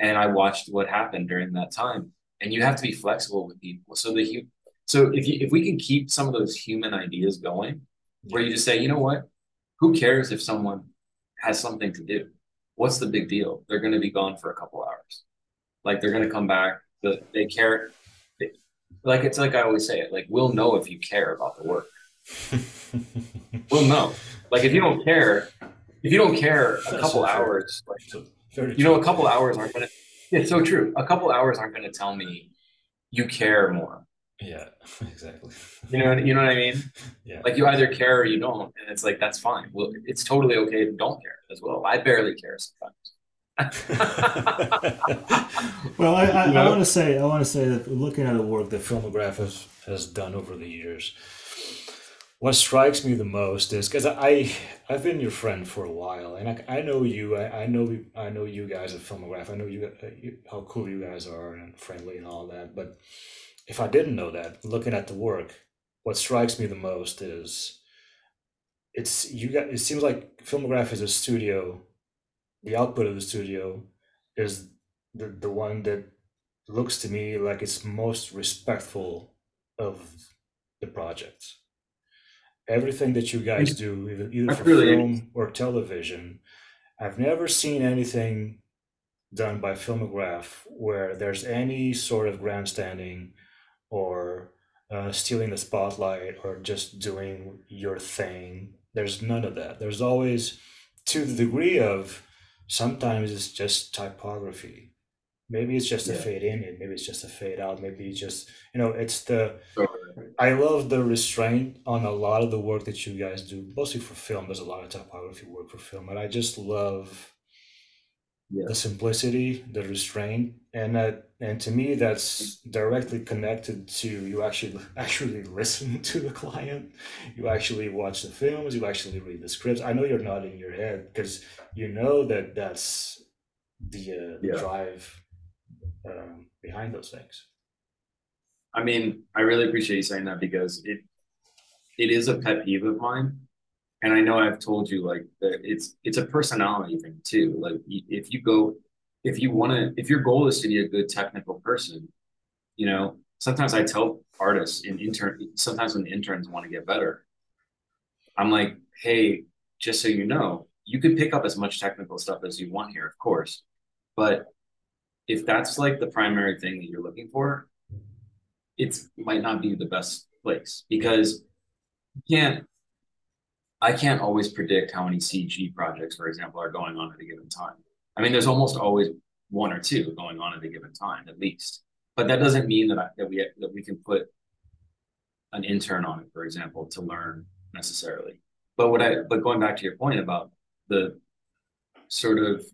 and I watched what happened during that time. And you have to be flexible with people. So the so if you if we can keep some of those human ideas going, where you just say, you know what, who cares if someone has something to do? What's the big deal? They're going to be gone for a couple hours. Like they're going to come back. The, they care. They, like it's like I always say it. Like we'll know if you care about the work. *laughs* we'll know. Like if you don't care, if you don't care, a couple hours, like, you know, a couple hours aren't going to. It's so true. A couple hours aren't going to tell me you care more. Yeah, *laughs* exactly. You know, you know what I mean? *laughs* Yeah. Like you either care or you don't, and it's like that's fine. Well, it's totally okay to don't care as well. I barely care sometimes. *laughs* well, I, I, I want to say I want to say that looking at the work that Filmograph has, has done over the years, what strikes me the most is because I I've been your friend for a while, and I, I know you. I, I know I know you guys at Filmograph. I know you, uh, you how cool you guys are and friendly and all that. But if I didn't know that, looking at the work, what strikes me the most is it's you got. It seems like Filmograph is a studio. The output of the studio is the the one that looks to me like it's most respectful of the projects everything that you guys do, either, either for really film or television, I've never seen anything done by Filmograph where there's any sort of grandstanding or uh, stealing the spotlight or just doing your thing. There's none of that. There's always, to the degree of, sometimes it's just typography. Maybe it's just a fade in and maybe it's just a fade out. Maybe it's just you know it's the i love the restraint on a lot of the work that you guys do mostly for film. There's a lot of typography work for film but i just love yeah. the simplicity the restraint and that and to me that's directly connected to you actually *laughs* actually listen *laughs* to the client you actually watch the films you actually read the scripts i know you're nodding your head because you know that that's the uh, yeah. drive um, behind those things. I mean, I really appreciate you saying that because it it is a pet peeve of mine, and I know I've told you like that it's it's a personality thing too. Like if you go, if you want to, if your goal is to be a good technical person, you know, sometimes I tell artists in intern, sometimes when interns want to get better, I'm like, hey, just so you know, you can pick up as much technical stuff as you want here, of course, but if that's like the primary thing that you're looking for, it's might not be the best place because you can't I can't always predict how many CG projects, for example, are going on at a given time. I mean, there's almost always one or two going on at a given time, at least. But that doesn't mean that I, that we that we can put an intern on it, for example, to learn necessarily. But what I but going back to your point about the sort of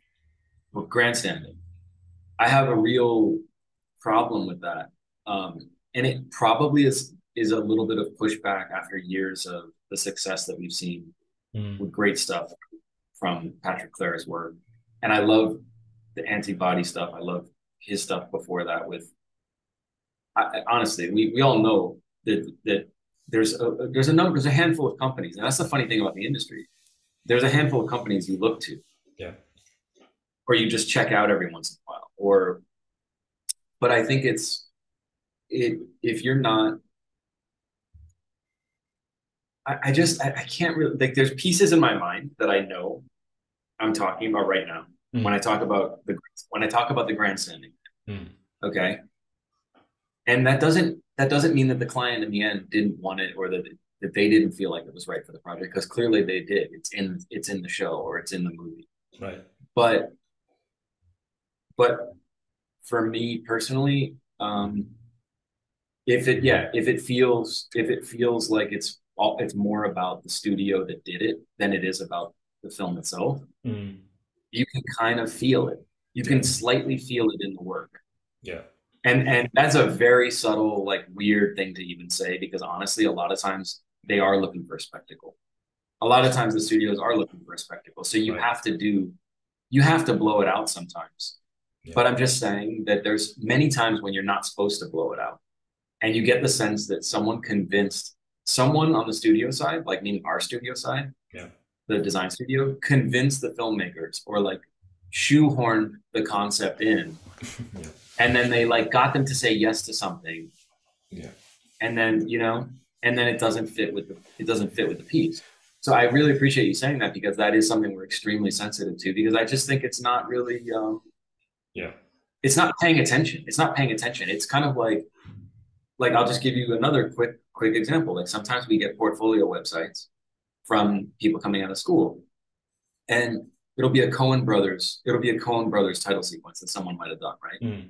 grandstanding, I have a real problem with that. Um, and it probably is is a little bit of pushback after years of the success that we've seen mm. with great stuff from Patrick Clair's work. And I love the antibody stuff. I love his stuff before that with I, honestly, we, we all know that that there's a there's a number there's a handful of companies, and that's the funny thing about the industry. There's a handful of companies you look to. Yeah. Or you just check out every once in a while or but I think it's it if you're not I, I just I, I, can't really like there's pieces in my mind that I know I'm talking about right now mm. when I talk about the when I talk about the grandstanding. Mm. Okay. And that doesn't that doesn't mean that the client in the end didn't want it or that that they didn't feel like it was right for the project because clearly they did. It's in it's in the show or it's in the movie. Right. But but for me personally, um, if it yeah, if it feels if it feels like it's all it's more about the studio that did it than it is about the film itself. Mm. You can kind of feel it. You can slightly feel it in the work. Yeah. And and that's a very subtle, like weird thing to even say because honestly, a lot of times they are looking for a spectacle. A lot of times the studios are looking for a spectacle. So you right. have to do you have to blow it out sometimes. Yeah. But I'm just saying that there's many times when you're not supposed to blow it out. And you get the sense that someone convinced someone on the studio side, like meaning our studio side, yeah. the design studio, convince the filmmakers or like shoehorn the concept in. *laughs* yeah. And then they like got them to say yes to something. Yeah. And then, you know, and then it doesn't fit with the it doesn't fit with the piece. So I really appreciate you saying that because that is something we're extremely sensitive to because I just think it's not really um yeah. It's not paying attention. It's not paying attention. It's kind of like like I'll just give you another quick quick example. Like sometimes we get portfolio websites from people coming out of school, and it'll be a Coen Brothers. It'll be a Coen Brothers title sequence that someone might have done, right? Mm.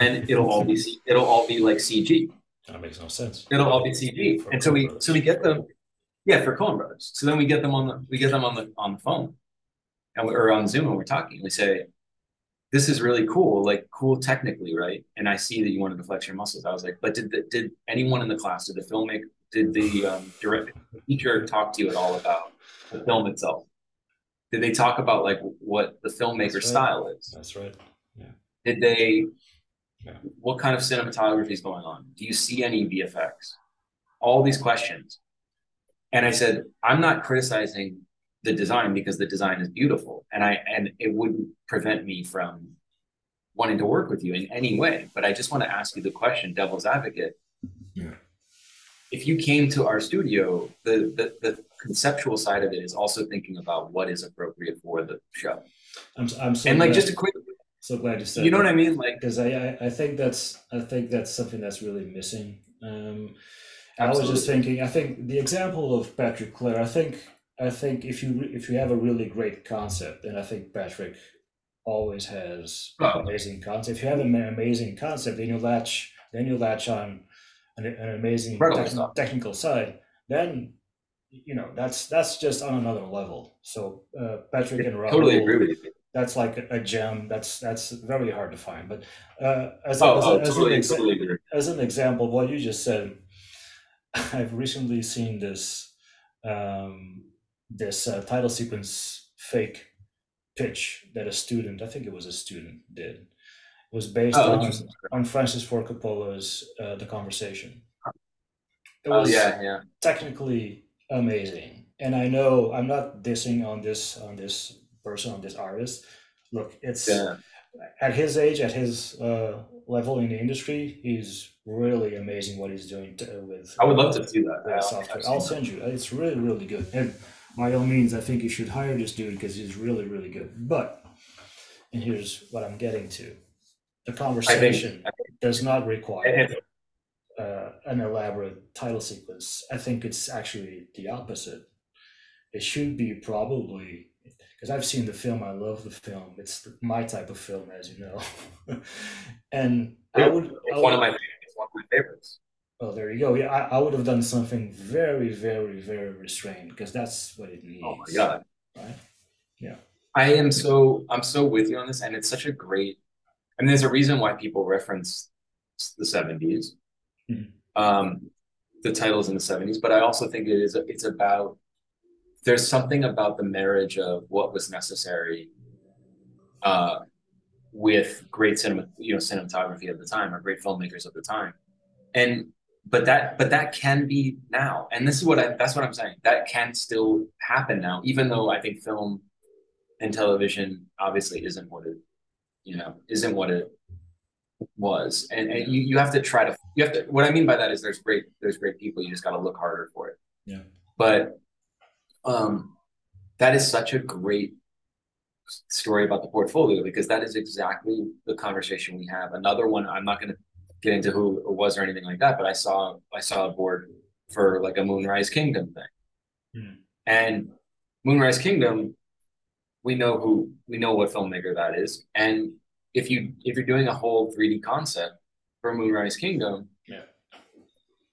and it'll all be it'll all be like CG. That makes no sense. It'll all be CG, for and so we Brothers. so we get them, yeah, for Coen Brothers. So then we get them on the we get them on the on the phone, and we, or on Zoom when we're talking. We say, this is really cool, like cool technically, right? And I see that you wanted to flex your muscles. I was like, but did the, did anyone in the class, did the filmmaker, did the um, direct teacher talk to you at all about the film itself? Did they talk about like what the filmmaker right. style is? That's right. Yeah. Did they? Yeah. What kind of cinematography is going on? Do you see any VFX? All these questions. And I said, I'm not criticizing the design because the design is beautiful and i and it wouldn't prevent me from wanting to work with you in any way but i just want to ask you the question devil's advocate yeah. if you came to our studio the, the the conceptual side of it is also thinking about what is appropriate for the show i'm, I'm so and like just a quick so glad you said you know that. what i mean like because I, I i think that's i think that's something that's really missing um Absolutely. I was just thinking. I think the example of Patrick Clair. I think I think if you if you have a really great concept, and I think Patrick always has oh. amazing concept. If you have an amazing concept, then you latch then you latch on an, an amazing techn- technical side. Then you know that's that's just on another level. So uh, Patrick and Raoul, totally agree with you. That's like a, a, gem. That's that's very hard to find. But uh, as, oh, as, oh, as, totally, an exa- totally as an example, what you just said, *laughs* I've recently seen this um, this uh, title sequence fake pitch that a student, I think it was a student, did. It was based oh, on, on Francis Ford Coppola's uh, The Conversation. It was oh, yeah, yeah. technically amazing. And I know I'm not dissing on this on this person, on this artist. Look, it's yeah. at his age, at his uh, level in the industry, he's really amazing what he's doing to, with. I would love to see that. software. I'll send you. It's really, really good. And by all means, I think you should hire this dude because he's really, really good. But, and here's what I'm getting to the conversation think, does not require uh, an elaborate title sequence. I think it's actually the opposite. It should be probably because I've seen the film. I love the film. It's my type of film, as you know. *laughs* and I would. It's I would, one of my. It's one of my favorites. Oh, there you go. Yeah, I, I would have done something very, very, very restrained because that's what it needs. Oh my god! Right? Yeah. I am so I'm so with you on this, and it's such a great. I mean, there's a reason why people reference the '70s, mm-hmm. um, the titles in the '70s, but I also think it is. It's about. There's something about the marriage of what was necessary, uh, with great cinema, you know, cinematography at the time or great filmmakers at the time, and but that but that can be now. And this is what i that's what i'm saying. That can still happen now even though i think film and television obviously isn't what it you know isn't what it was. And, and you, you have to try to you have to what i mean by that is there's great there's great people. You just got to look harder for it. Yeah. But um that is such a great story about the portfolio because that is exactly the conversation we have. Another one i'm not going to get into who it was or anything like that, but I saw I saw a board for like a Moonrise Kingdom thing. Mm. And Moonrise Kingdom, we know who we know what filmmaker that is. And if you if you're doing a whole 3D concept for Moonrise Kingdom, yeah.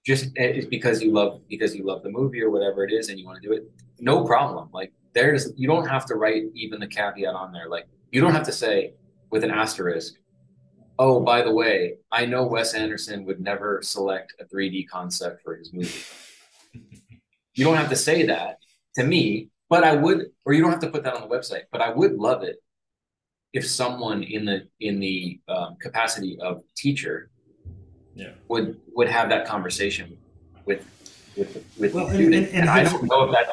just it's because you love because you love the movie or whatever it is and you want to do it, no problem. Like there's you don't have to write even the caveat on there. Like you don't have to say with an asterisk. Oh, by the way, I know Wes Anderson would never select a 3D concept for his movie. you don't have to say that to me, but I would, or you don't have to put that on the website, but I would love it if someone in the in the um, capacity of teacher yeah. would would have that conversation with with with well, the student. And, and, and, I don't know if that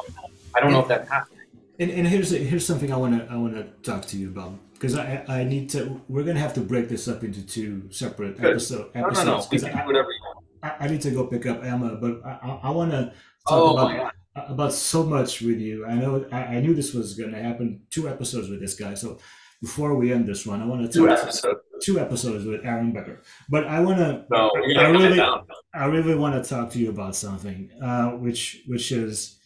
I don't know if that happening. And, and here's here's something I want to I want to talk to you about because I I need to we're gonna have to break this up into two separate episode, episodes. No, no, no. I, whatever you want. I, I, need to go pick up Emma, but I I, to talk oh, about about so much with you. I know I, I knew this was gonna happen. Two episodes with this guy, so before we end this one, I want to two episodes. Two episodes with Aaron Becker. But I want to. No, I really, I really want to talk to you about something, uh, which which is,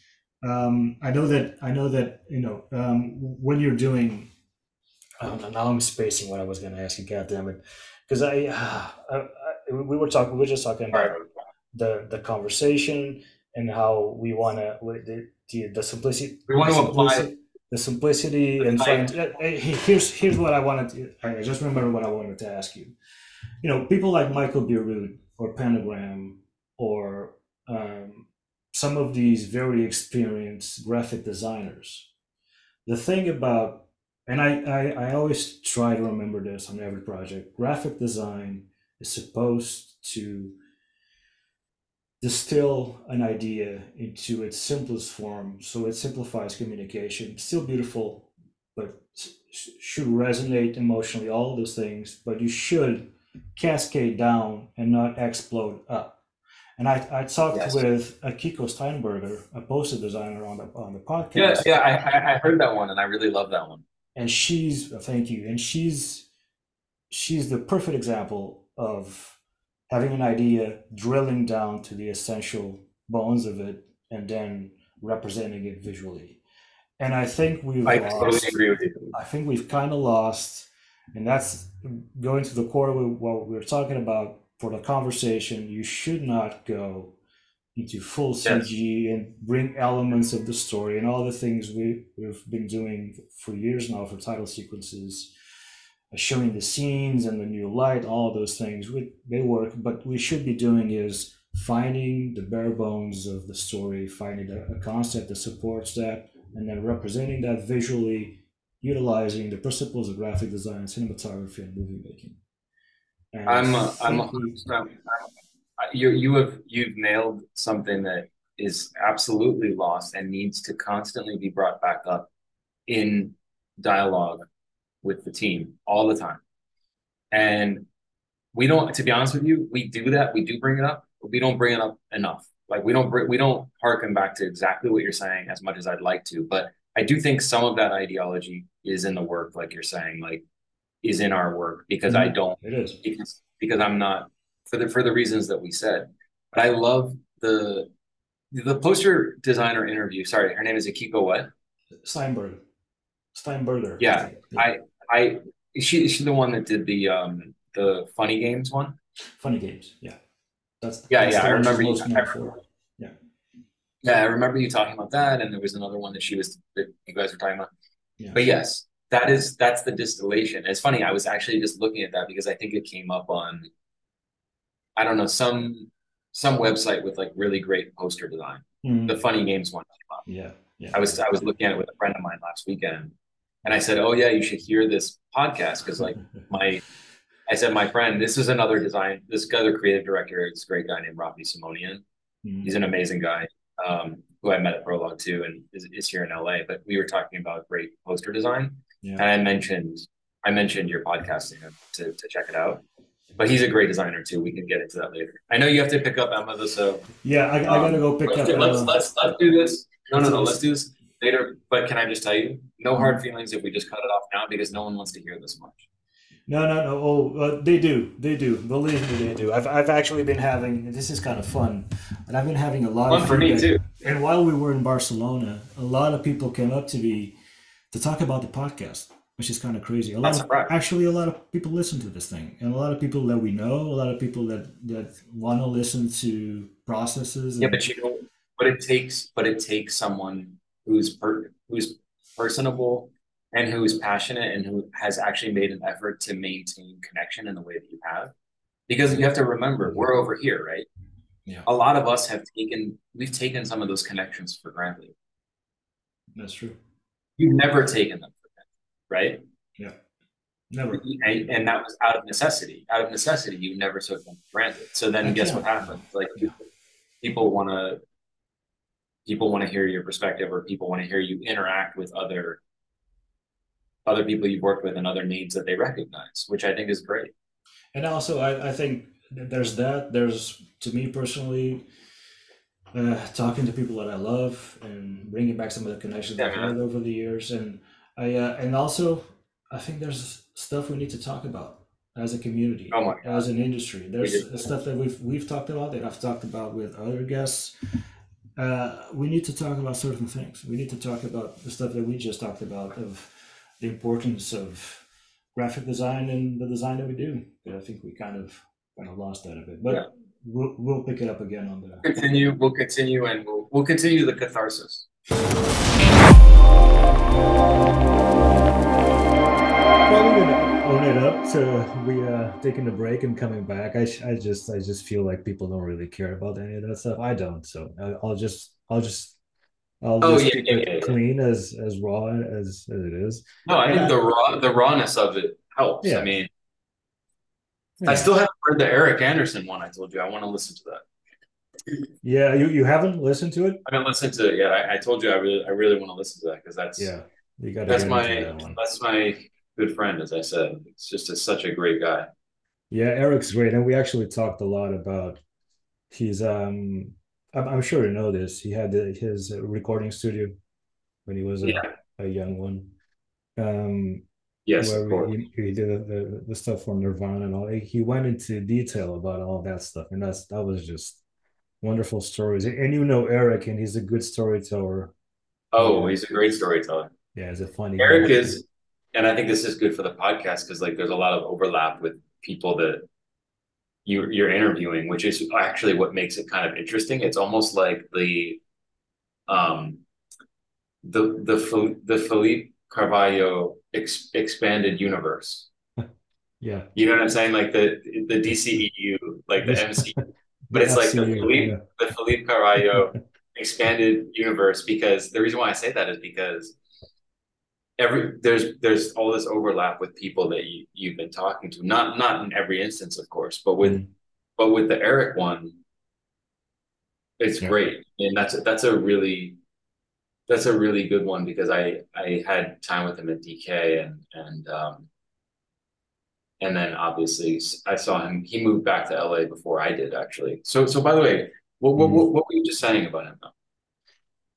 um, I know that I know that you know um, when you're doing. Um, now I'm spacing what I was going to ask you. God damn it, because I, uh, *sighs* I, I, we were talking. We were just talking about right. the the conversation and how we want to the, the the simplicity. We want to apply the simplicity and find, here's here's what I wanted to, I just remember what I wanted to ask you. You know, people like Michael Bierut or Pentagram or um, some of these very experienced graphic designers. The thing about and I, I, I always try to remember this on every project. Graphic design is supposed to distill an idea into its simplest form so it simplifies communication still beautiful but should resonate emotionally all those things but you should cascade down and not explode up and i, I talked yes. with akiko Stehrenberger a poster designer on the on the podcast yeah yeah I, I heard that one and i really love that one and she's thank you and she's she's the perfect example of having an idea, drilling down to the essential bones of it, and then representing it visually. And I think we've I lost, totally agree with you. I think we've kind of lost, and that's going to the core of what we are talking about for the conversation. You should not go into full CG yes. and bring elements of the story and all the things we, we've been doing for years now for title sequences uh, showing the scenes and the new light, all those things, we, they work. But we should be doing is finding the bare bones of the story, finding a, a concept that supports that, and then representing that visually, utilizing the principles of graphic design, cinematography, and movie making. And I'm, uh, I'm, I'm, I'm, you, you have you've nailed something that is absolutely lost and needs to constantly be brought back up in dialogue with the team all the time. And we don't, to be honest with you, we do that. We do bring it up, but we don't bring it up enough. Like we don't bring, we don't harken back to exactly what you're saying as much as I'd like to. But I do think some of that ideology is in the work, like you're saying, like is in our work because mm-hmm. I don't. It is because because I'm not for the for the reasons that we said. But I love the the poster designer interview. Sorry, her name is Akiko what? Steinberg. Stehrenberger. Yeah, I I she is she the one that did the um the funny games one? Funny games, yeah. That's yeah, that's yeah. I remember you. I remember, yeah. Yeah, I remember you talking about that, and there was another one that she was that you guys were talking about. Yeah. But yes, that is that's the distillation. It's funny. I was actually just looking at that because I think it came up on I don't know some some website with like really great poster design. Mm-hmm. The funny games one came up. Yeah, yeah. I was I was looking at it with a friend of mine last weekend, and I said, "Oh yeah, you should hear this podcast because like *laughs* my." I said, my friend, this is another design. This other creative director, it's a great guy named Rafi Simonian. Mm-hmm. He's an amazing guy um, who I met at Prologue too, and is, is, here in LA. But we were talking about great poster design, yeah. and I mentioned I mentioned your podcast to him to, to check it out. But he's a great designer too. We can get into that later. I know you have to pick up Emma, though, so yeah, I, I gotta go pick let's up. Let's, let's let's do this. No, no, no. Let's do this later. But can I just tell you, no hard mm-hmm. feelings if we just cut it off now because no one wants to hear this much. No, no, no. Oh, uh, they do. They do. Believe me, they do. I've, I've actually been having. This is kind of fun, and I've been having a lot fun of for me too. And while we were in Barcelona, a lot of people came up to me to talk about the podcast, which is kind of crazy. A lot of, actually, a lot of people listen to this thing, and a lot of people that we know, a lot of people that that want to listen to processes. And, yeah, but you know, but it takes, but it takes someone who's per, who's personable and who is passionate and who has actually made an effort to maintain connection in the way that you have. Because you have to remember, we're over here, right? Yeah. A lot of us have taken we've taken some of those connections for granted. That's true. You've never taken them for granted, right? Yeah. Never. And, and that was out of necessity. Out of necessity, you never took them for granted. So then guess what happens? Like Yeah. people want to people want to hear your perspective or people want to hear you interact with other other people you've worked with and other needs that they recognize which i think is great And also, I, I think there's that. There's, to me personally, uh, talking to people that I love and bringing back some of the connections I've had over the years. And I, uh, and also, I think there's stuff we need to talk about as a community, oh my as an industry. There's stuff that we've we've talked about that I've talked about with other guests. Uh, we need to talk about certain things. We need to talk about the stuff that we just talked about of the importance of graphic design and the design that we do. But I think we kind of kind of lost that a bit. But Yeah. We'll we'll pick it up again on the. continue we'll continue and we'll, we'll continue the catharsis gonna own it up to we uh taking a break and coming back. I, I just I just feel like people don't really care about any of that stuff. I don't, so I, I'll just I'll just I'll Oh, just yeah, keep yeah, it yeah, clean as as raw as as it is. no i And think I- the raw the rawness of it helps i mean Yeah. i still haven't heard the eric anderson one i told you i want to listen to that Yeah, you you haven't listened to it? i haven't listened to it yet i, I told you i really i really want to listen to that because that's Yeah, you got that's my that that's my good friend as i said it's just a, such a great guy Yeah, Eric's great, and we actually talked a lot about his. Um, I'm, I'm sure you know this. He had the, his recording studio when he was a, Yeah. a young one. Um, yes where of course. he, he did the, the, stuff for Nirvana and all. He went into detail about all that stuff, and that's that was just wonderful stories. And you know Eric, and he's a good storyteller. oh he's a great storyteller Yeah, he's a funny. Eric guy. is, and I think this is good for the podcast because like there's a lot of overlap with people that you you're interviewing, which is actually what makes it kind of interesting. It's almost like the, um, the the the Philippe Carvalho ex, expanded universe. *laughs* Yeah, You know what I'm saying? Like the the DCEU, like the MC, *laughs* but it's like the Philippe yeah. the Philippe Carvalho *laughs* expanded universe because the reason why I say that is because every there's there's all this overlap with people that you you've been talking to not not in every instance of course but with Mm. but with the Eric one it's Yeah. great and that's that's a really that's a really good one because I I had time with him at DK and and um and then obviously I saw him he moved back to LA before I did actually so so by the way what what what, what were you just saying about him though?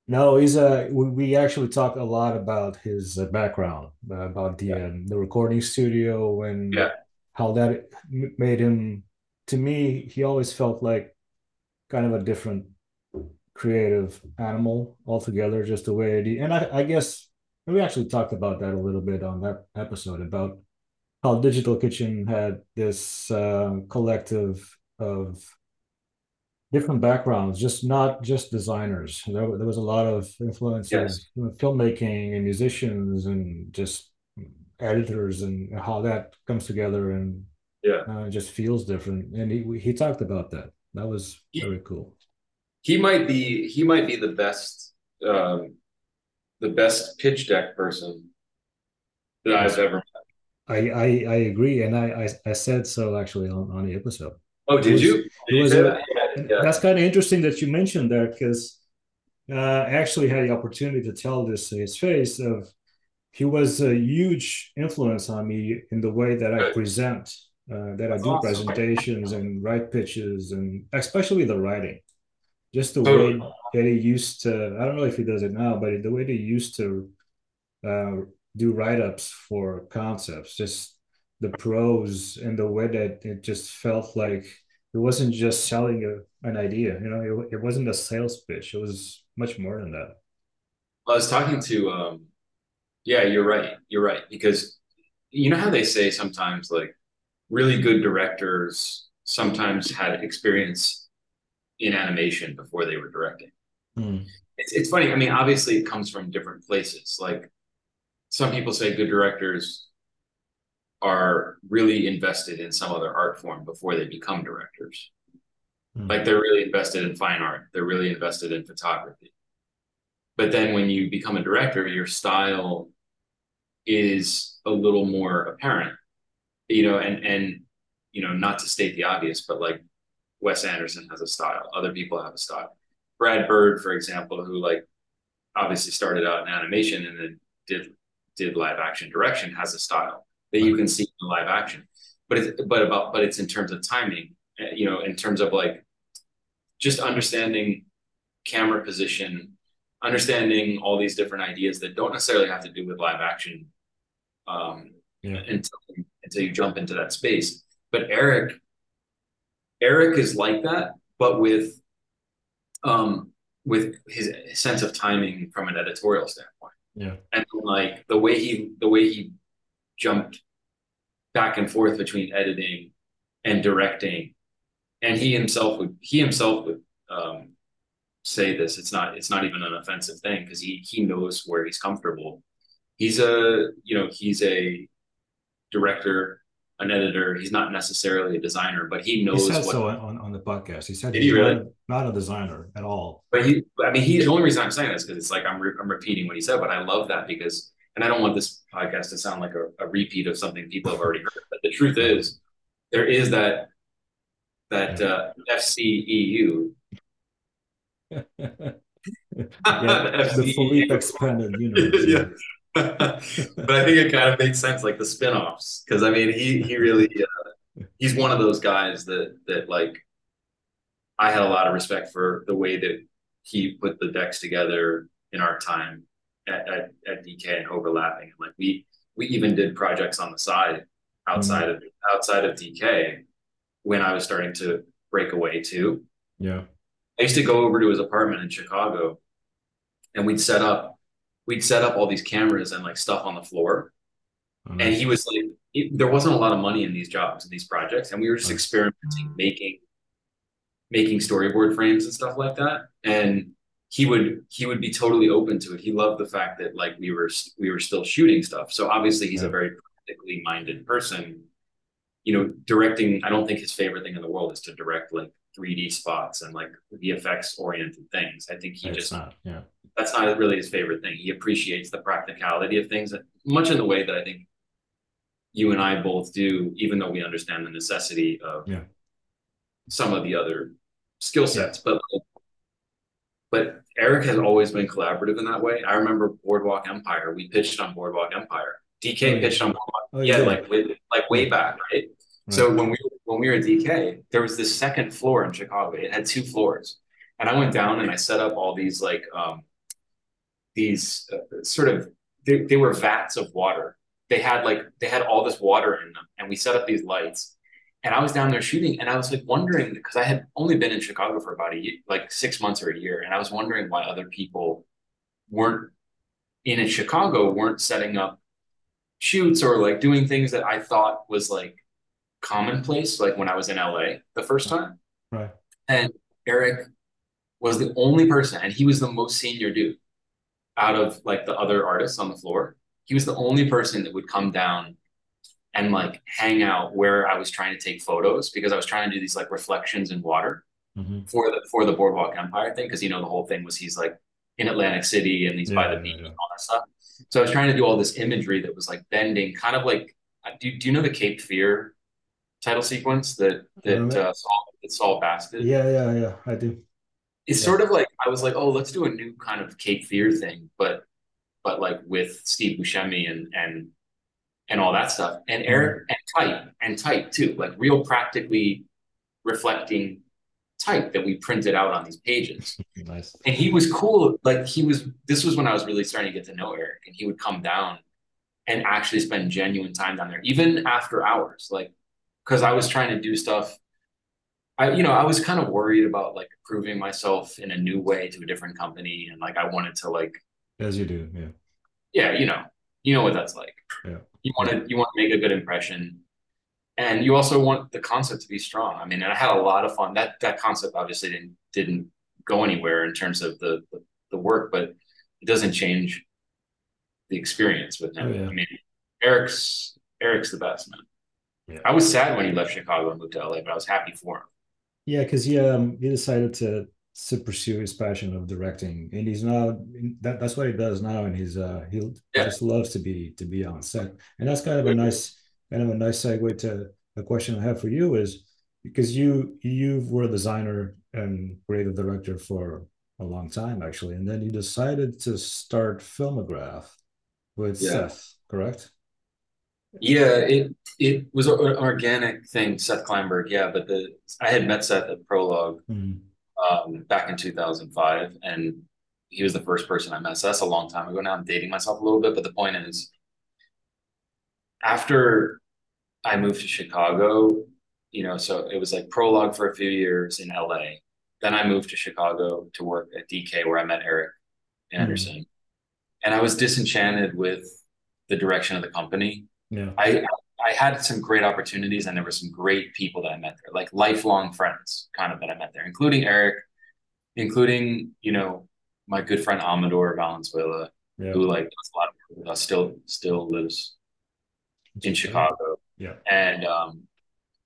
No, he's a. We actually talk a lot about his uh, background, uh, about the um, the recording studio and Yeah. how that made him. To me, he always felt like kind of a different creative animal altogether, just the way it. And I, I guess we actually talked about that a little bit on that episode about how Digital Kitchen had this um, collective of different backgrounds, just not just designers. There, there was a lot of influences, Yes. filmmaking and musicians and just editors and how that comes together and Yeah. uh, just feels different. And he he talked about that. That was very cool. He might be he might be the best um the best pitch deck person that I've ever met. I I, I agree, and I, I I said so actually on, on the episode. Oh, did was- you? Did you was say a- that? Yeah, yeah. That's kind of interesting that you mentioned that because uh, I actually had the opportunity to tell this to his face of he was a huge influence on me in the way that I present, uh, that That's I do awesome. presentations and write pitches and especially the writing. Just the Totally. way that he used to, I don't know if he does it now, but the way they used to uh, do write-ups for concepts, just the prose and the way that it just felt like it wasn't just selling a, an idea you know it, it wasn't a sales pitch it was much more than that I was talking to um yeah, you're right. You're right. Because you know how they say sometimes like really good directors sometimes had experience in animation before they were directing. It's it's funny. I mean, obviously it comes from different places. Like some people say good directors are really invested in some other art form before they become directors. Mm. Like they're really invested in fine art, they're really invested in photography. But then when you become a director, your style is a little more apparent, you know, and, and, you know, not to state the obvious, but like Wes Anderson has a style, other people have a style. Brad Bird, for example, who like obviously started out in animation and then did did live action direction, has a style that you can see in live action. But it's but about but it's in terms of timing, eh, you know, in terms of like just understanding camera position, understanding all these different ideas that don't necessarily have to do with live action um, yeah. until until you jump into that space. But Eric, Eric is like that, but with um, with his sense of timing from an editorial standpoint. Yeah, and like the way he the way he jumped back and forth between editing and directing, and he himself would he himself would um, say this. It's not it's not even an offensive thing because he he knows where he's comfortable. He's a you know he's a director, an editor. He's not necessarily a designer, but he knows. He said what, so on, on the podcast. He said Did he's he really? not, not a designer at all. But he, I mean, he. The only reason I'm saying this because it's like I'm re- I'm repeating what he said, but I love that because, and I don't want this podcast to sound like a, a repeat of something people have already heard. But the truth is, there is that that uh, FCEU *laughs* yeah, *laughs* the Philippe expanded *laughs* universe. yeah. But I think it kind of makes sense, like the spin-offs, because I mean, he he really uh, he's one of those guys that that like I had a lot of respect for the way that he put the decks together in our time at, at, at DK and overlapping. And like we we even did projects on the side outside mm-hmm. of outside of DK when I was starting to break away too. Yeah. I used to go over to his apartment in Chicago and we'd set up we'd set up all these cameras and like stuff on the floor. Oh, and he was like it, there wasn't a lot of money in these jobs and these projects and we were just experimenting making making storyboard frames and stuff like that and he would he would be totally open to it he loved the fact that like we were we were still shooting stuff so obviously he's yeah. a very practically minded person you know directing i don't think his favorite thing in the world is to direct like 3D spots and like VFX oriented things. I think he it's just not, yeah. That's not really his favorite thing. He appreciates the practicality of things, much in the way that I think you and I both do, even though we understand the necessity of yeah. some of the other skill sets. Yeah. But but Eric has always been collaborative in that way. I remember Boardwalk Empire. We pitched on Boardwalk Empire. DK oh, pitched on Boardwalk. Oh, yeah, like way, like way back, right? So when we when we were at DK, there was this second floor in Chicago. It had two floors, and I went down and I set up all these like um, these uh, sort of they, they were vats of water. They had like they had all this water in them, and we set up these lights. And I was down there shooting, and I was like wondering because I had only been in Chicago for about a year, like six months or a year, and I was wondering why other people weren't in Chicago weren't setting up shoots or like doing things that I thought was like commonplace like when I was in LA the first time. Right. And Eric was the only person, and he was the most senior dude out of like the other artists on the floor. He was the only person that would come down and like hang out where I was trying to take photos because I was trying to do these like reflections in water mm-hmm. for the for the Boardwalk Empire thing because you know the whole thing was he's like in Atlantic City and he's yeah, by the beach yeah, yeah. and all that stuff. So I was trying to do all this imagery that was like bending, kind of like do, do you know the Cape Fear title sequence that that uh, Saul, that Saul Bass did? Yeah, yeah, yeah. I do. It's yeah. sort of like I was like, oh, let's do a new kind of Cape Fear thing, but but like with Steve Buscemi and and and all that stuff, and Eric mm-hmm. and type and type too, like real practically reflecting type that we printed out on these pages. *laughs* nice. And he was cool. Like he was. This was when I was really starting to get to know Eric, and he would come down and actually spend genuine time down there, even after hours. Like because I was trying to do stuff. I, you know, I was kind of worried about like proving myself in a new way to a different company, and like I wanted to like. As you do, yeah. Yeah, you know, you know what that's like. Yeah. You want to you want to make a good impression, and you also want the concept to be strong. I mean, and I had a lot of fun. That that concept obviously didn't didn't go anywhere in terms of the the, the work, but it doesn't change the experience with him. Oh, yeah. I mean, Eric's Eric's the best man. Yeah. I was sad when he left Chicago and moved to LA, but I was happy for him. Yeah, because he um he decided to to pursue his passion of directing, and he's now that that's what he does now, and he's uh he Yeah. just loves to be to be on set, and that's kind of a nice kind of a nice segue to a question I have for you is because you you were a designer and creative director for a long time actually, and then you decided to start Filmograph with Yeah. Seth, correct? Yeah, it it was an organic thing, Seth Kleinberg. Yeah, but the I had met Seth at Prologue Mhm. um, back in 2005, and he was the first person I met. So that's a long time ago now. I'm dating myself a little bit, but the point is, after I moved to Chicago, you know, so it was like Prologue for a few years in LA. Then I moved to Chicago to work at DK, where I met Eric Anderson, and I was disenchanted with the direction of the company. Yeah. I I had some great opportunities and there were some great people that I met there, like lifelong friends kind of that I met there, including Eric, including, you know, my good friend Amador Valenzuela, Yeah. who like does a lot of us, still still lives in Chicago. Yeah. And um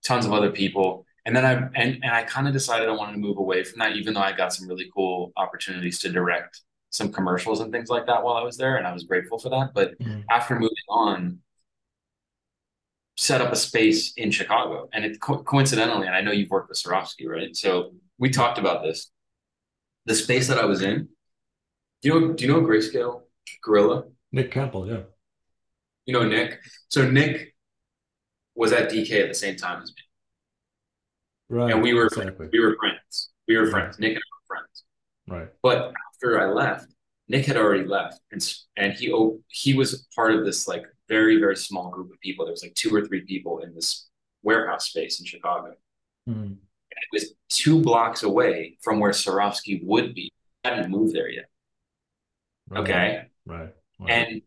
tons of other people. And then I and, and I kind of decided I wanted to move away from that, even though I got some really cool opportunities to direct some commercials and things like that while I was there, and I was grateful for that. But Mhm. after moving on, set up a space in Chicago. And it co- coincidentally, and I know you've worked with Sarofsky, right? So we talked about this. The space that I was in, do you know, do you know Grayscale Gorilla? Nick Campbell, yeah. You know Nick? So Nick was at DK at the same time as me. Right. And we were exactly we were friends. We were friends. Nick and I were friends. right. But after I left, Nick had already left, and and he he was part of this like very very small group of people. There was like two or three people in this warehouse space in Chicago. Mhm. It was two blocks away from where Sarofsky would be. I hadn't moved there yet. Right. Okay, Right. right. and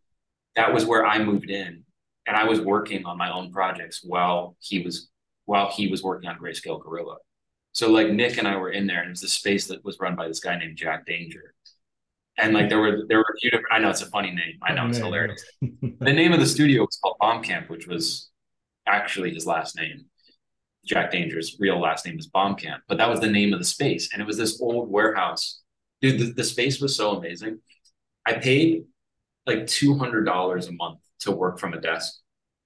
that was where I moved in, and I was working on my own projects while he was while he was working on Grayscale Gorilla. So like Nick and I were in there, and it was the space that was run by this guy named Jack Danger. And like there were there were a few different. I know it's a funny name. I know it's hilarious. The name of the studio was called Bomb Camp, which was actually his last name. Jack Danger's real last name is Bomb Camp, but that was the name of the space, and it was this old warehouse. Dude, the, the space was so amazing. I paid like two hundred dollars a month to work from a desk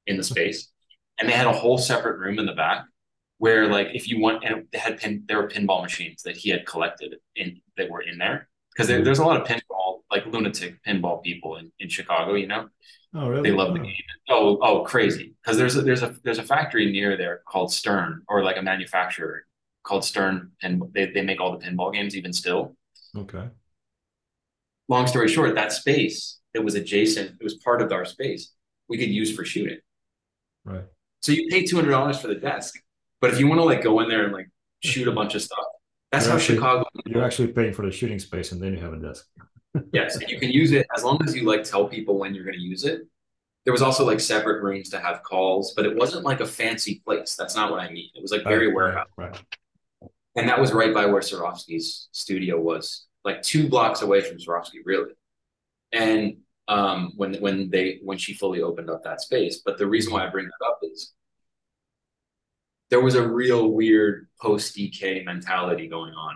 in the space, and they had a whole separate room in the back where, like, if you want, and they had pin, there were pinball machines that he had collected in that were in there because there, mm-hmm. there's a lot of pinball, like lunatic pinball people in in Chicago, you know. oh, really? They love the Oh. game. Oh, oh, crazy! Because there's a there's a there's a factory near there called Stern, or like a manufacturer called Stern, and they they make all the pinball games even still. Okay. Long story short, that space that was adjacent, it was part of our space. We could use for shooting. Right. So you pay two hundred dollars for the desk, but if you want to like go in there and like shoot a bunch of stuff, that's You're how actually- Chicago. You're actually paying for the shooting space, and then you have a desk. *laughs* Yes, and you can use it as long as you like tell people when you're going to use it. There was also like separate rooms to have calls, but it wasn't like a fancy place. That's not what I mean. It was like very Right, warehouse, Right. and that was right by where Sarofsky's studio was, like two blocks away from Sarofsky, really. And um, when when they when she fully opened up that space, but the reason why I bring that up is there was a real weird post DK mentality going on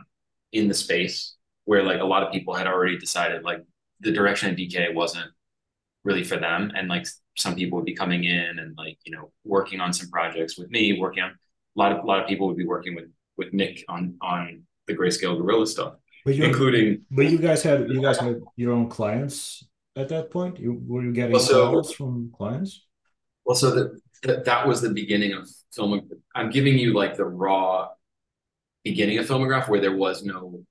in the space where like a lot of people had already decided like the direction of DK wasn't really for them and like some people would be coming in and like you know working on some projects with me working on a lot of a lot of people would be working with with Nick on on the grayscale gorilla stuff But you, including but you guys had you guys had your own clients at that point. You were you getting Well, so- calls from clients? Well so that that that was the beginning of film I'm giving you like the raw beginning of filmograph where there was no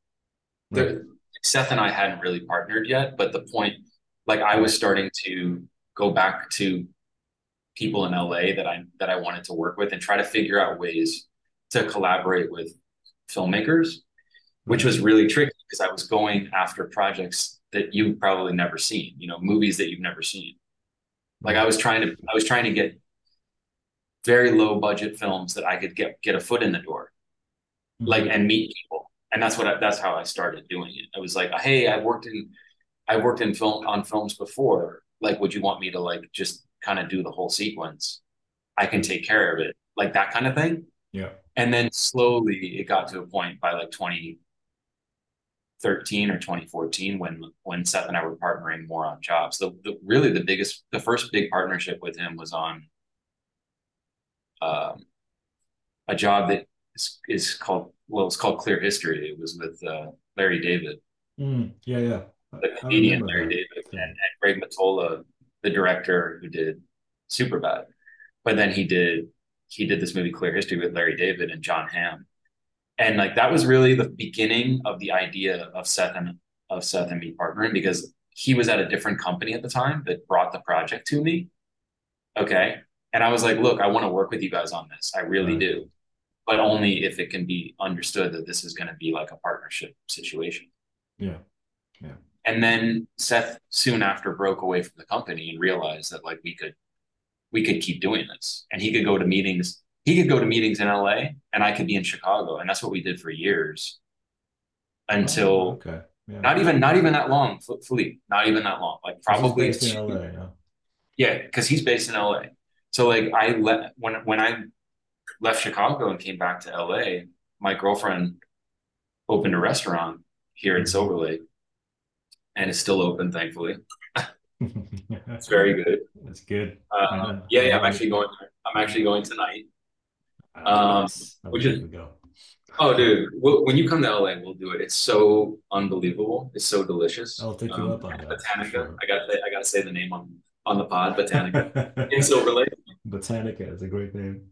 there, Seth and I hadn't really partnered yet, but the point, like I was starting to go back to people in LA that I that I wanted to work with and try to figure out ways to collaborate with filmmakers, which was really tricky because I was going after projects that you've probably never seen, you know, movies that you've never seen. Like I was trying to I was trying to get very low budget films that I could get get a foot in the door. Mm-hmm. Like and meet people. And that's what I, that's how i started doing it. I was like hey i've worked in i've worked in film on films before. Like would you want me to like just kind of do the whole sequence? I can take care of it. Like that kind of thing. Yeah. And then slowly it got to a point by like 2013 or 2014 when when seth and i were partnering more on jobs. The, the really the biggest the first big partnership with him was on um, a job that is, is called well it's called clear history. It was with uh, larry david. Mm, yeah yeah. The comedian Larry David and, and Greg Mottola, the director who did Superbad. But then he did he did this movie Clear History with Larry David and Jon Hamm. And like that was really the beginning of the idea of Seth and of Seth and me partnering because he was at a different company at the time that brought the project to me. Okay. And I was like, look, I want to work with you guys on this. I really right. do. But only if it can be understood that this is going to be like a partnership situation. Yeah. Yeah and then Seth soon after broke away from the company and realized that like we could we could keep doing this and he could go to meetings he could go to meetings in LA and I could be in Chicago and that's what we did for years until oh, okay yeah. not even not even that long Philippe not even that long like probably based in LA yeah yeah because he's based in LA so like I let when when I left Chicago and came back to LA my girlfriend opened a restaurant here in mm-hmm. Silver Lake and it's still open, thankfully. *laughs* it's very good. That's good. Uh, yeah, yeah. I'm actually going. I'm actually going tonight. Um, which is. Oh, dude! when you come to LA, we'll do it. It's so unbelievable. It's so delicious. I'll take you um, up on that. Botanica. Sure. I got. I got to say the name on on the pod. Botanica *laughs* in Silver Lake. Botanica is a great name.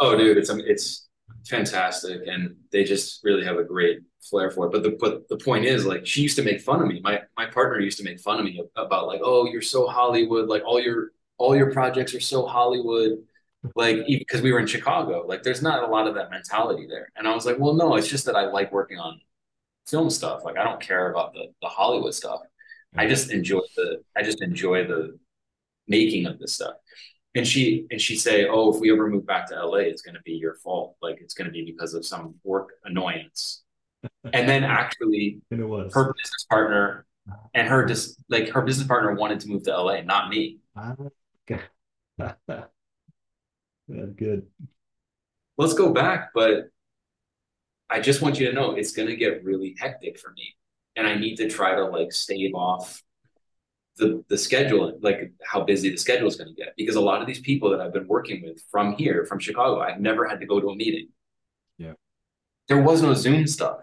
Oh, dude! It's it's fantastic, and they just really have a great flair for it. But the but the point is, like, she used to make fun of me. My my partner used to make fun of me about like, oh, you're so Hollywood. Like all your all your projects are so Hollywood. Like because we were in Chicago, like there's not a lot of that mentality there. And I was like, well, no, it's just that I like working on film stuff. Like I don't care about the the Hollywood stuff. I just enjoy the I just enjoy the making of this stuff. And she and she say, oh, if we ever move back to LA, it's going to be your fault. Like it's going to be because of some work annoyance *laughs* and then actually and it was. her business partner and her just like her business partner wanted to move to LA, not me. Ah, okay. Good. Let's go back, but I just want you to know it's gonna get really hectic for me. And I need to try to like stave off the the schedule, like how busy the schedule is gonna get. Because a lot of these people that I've been working with from here, from Chicago, I've never had to go to a meeting. Yeah. There was no Zoom stuff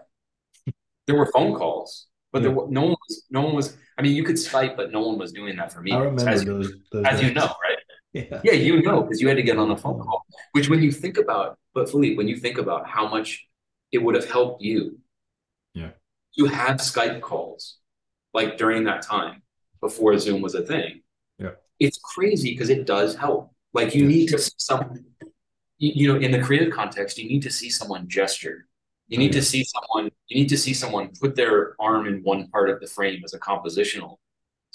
there were phone calls, but yeah. there were, no one was no one was. I mean, you could Skype, but no one was doing that for me. I remember as, those, those as you know, right? Yeah, yeah you know, because you had to get on a phone call. Which, when you think about, but Philippe, when you think about how much it would have helped you, yeah, you have Skype calls like during that time before Zoom was a thing. Yeah, it's crazy because it does help. Like you yeah. need to some, you, you know, in the creative context, you need to see someone gesture you need to see someone. You need to see someone put their arm in one part of the frame as a compositional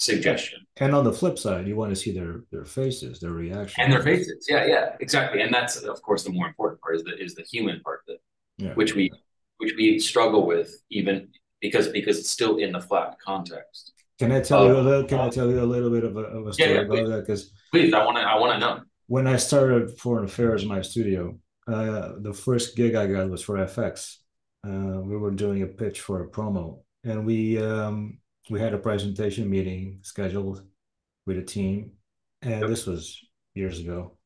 suggestion. And on the flip side, you want to see their their faces, their reaction, and their faces. Yeah, yeah, exactly. And that's of course the more important part is the is the human part that yeah. which we which we struggle with even because because it's still in the flat context. Can I tell you a little? Can I tell you a little bit of a, of a story yeah, yeah, about that? Because please, I want to I want to know. When I started Foreign Affairs in my studio, uh, the first gig I got was for FX, uh, we were doing a pitch for a promo, and we um, we had a presentation meeting scheduled with a team, and yep. this was years ago,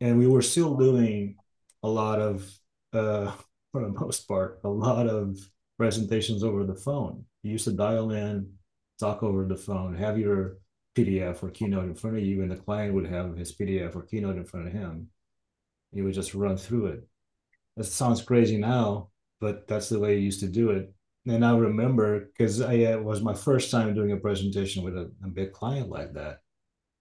and we were still doing a lot of, uh, *laughs* for the most part, a lot of presentations over the phone. You used to dial in, talk over the phone, have your PDF or Keynote in front of you, and the client would have his PDF or Keynote in front of him. You would just run through it. That sounds crazy now, but that's the way you used to do it. And I remember because I it was my first time doing a presentation with a, a big client like that.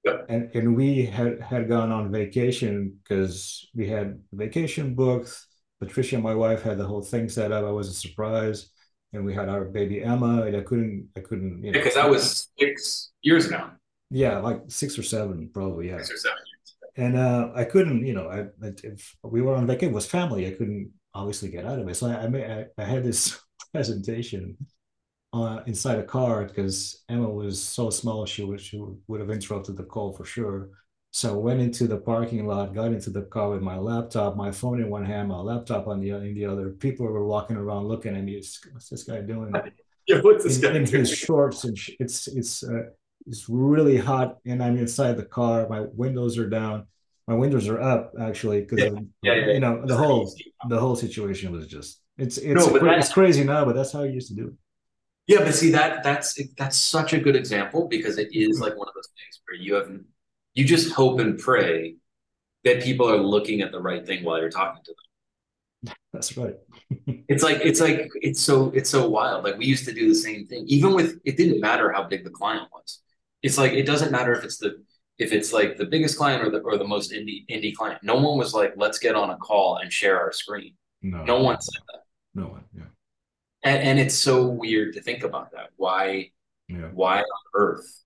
Yep. And and we had had gone on vacation because we had vacation booked. Patricia, my wife, had the whole thing set up. I was a surprise, and we had our baby Emma. And I couldn't, I couldn't, you know, because that was six years ago. Yeah, like six or seven, probably. Yeah, six or seven years. And uh, I couldn't, you know, I, if we were on vacation, it was family. I couldn't obviously get out of it. So I, I, I had this presentation uh, inside a car because Emma was so small she would she would have interrupted the call for sure. So I went into the parking lot, got into the car with my laptop, my phone in one hand, my laptop on the in the other. People were walking around looking at me. What's this guy doing? *laughs* Yeah, what's this in, guy in doing? his shorts and sh- it's it's uh, it's really hot, and I'm inside the car. My windows are down. My windows are up actually because Yeah. Yeah, yeah, you know the whole the whole situation was just it's it's No, it's crazy now, but that's how I used to do it. Yeah, but see that that's that's such a good example because it is hmm. like one of those things where you have you just hope and pray that people are looking at the right thing while you're talking to them. *laughs* That's right. *laughs* It's like it's like it's so it's so wild. Like we used to do the same thing, even with it didn't matter how big the client was. It's like it doesn't matter if it's the if it's like the biggest client or the or the most indie indie client. No one was like, let's get on a call and share our screen. No, No one said that. No one. Yeah, And, and it's so weird to think about that. Why yeah, why on earth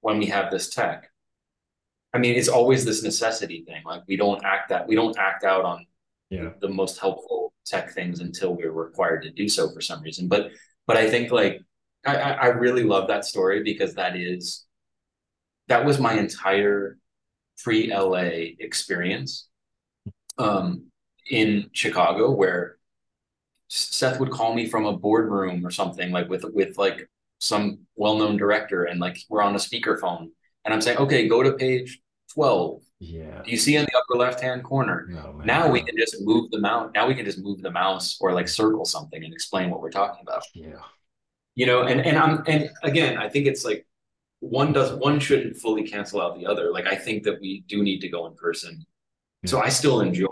when we have this tech i mean it's always this necessity thing like we don't act that we don't act out on yeah. the most helpful tech things until we're required to do so for some reason but but i think like i i really love that story because that is that was my entire pre la experience um in chicago where Seth would call me from a boardroom or something like with with like some well-known director and like we're on a speakerphone and I'm saying, okay, go to page 12. Yeah. Do you see in the upper left-hand corner? No. Now we can just move the mouse. Now we can just move the mouse or like circle something and explain what we're talking about. Yeah. You know, and and I'm and again, I think it's like one does one shouldn't fully cancel out the other. Like I think that we do need to go in person. So I still enjoy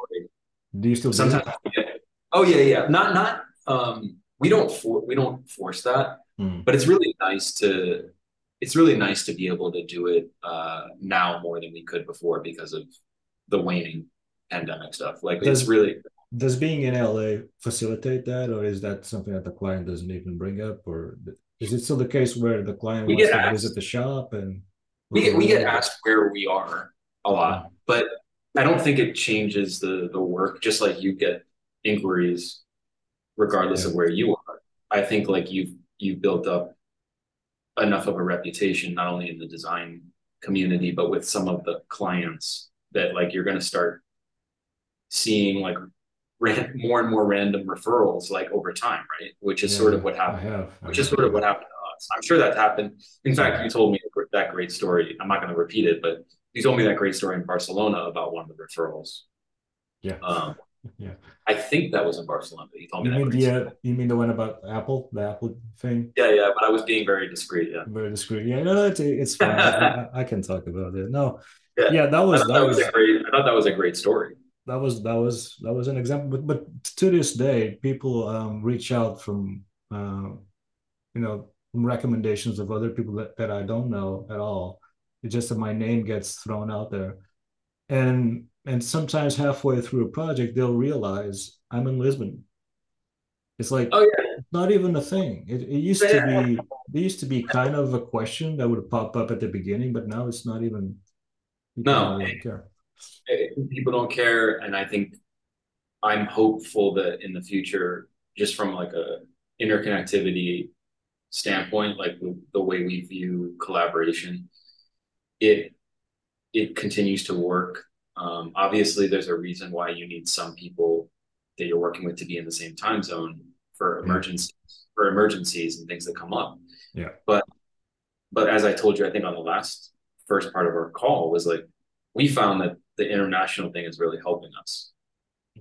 Do you still do sometimes that? Oh yeah yeah not not um we don't for we don't force that Hmm. but it's really nice to it's really nice to be able to do it uh now more than we could before because of the waning pandemic stuff like Does- it's really Does being in LA facilitate that, or is that something that the client doesn't even bring up, or is it still the case where the client We wants to asked. visit the shop and we get we get asked where we are a lot but I don't think it changes the the work just like you get inquiries regardless of where you are I think like you've you've built up enough of a reputation not only in the design community but with some of the clients that like you're going to start seeing like ran, more and more random referrals like over time right which is sort of what I happened have. I which is sort of what happened to us. I'm sure that's happened. In fact, you told me that great story. I'm not going to repeat it, but you told me that great story in Barcelona about one of the referrals. Yeah. Um, Yeah. I think that was in Barcelona. You told me You that. mean the uh, you mean the one about Apple, the Apple thing? Yeah, yeah, but I was being very discreet. Yeah. Very discreet. Yeah, no, it's it's fine. I, I- *laughs* can talk about it. No, Yeah. yeah, that was that that was was a great. I thought that was a great story. that was that was that was an example but but to this day people um reach out from uh you know from recommendations of other people that, that i don't know at all it's just that my name gets thrown out there and and sometimes halfway through a project they'll realize i'm in lisbon it's like Oh yeah, not even a thing it, it used to be there used to be kind of a question that would pop up at the beginning but now it's not even No. really care Eh, people don't care, and I think I'm hopeful that in the future, just from like a interconnectivity standpoint, like the way we view collaboration, it it continues to work. Um, obviously, there's a reason why you need some people that you're working with to be in the same time zone for emergencies for emergencies and things that come up. Yeah. But but as I told you, I think on the last first part of our call was like we found that the international thing is really helping us.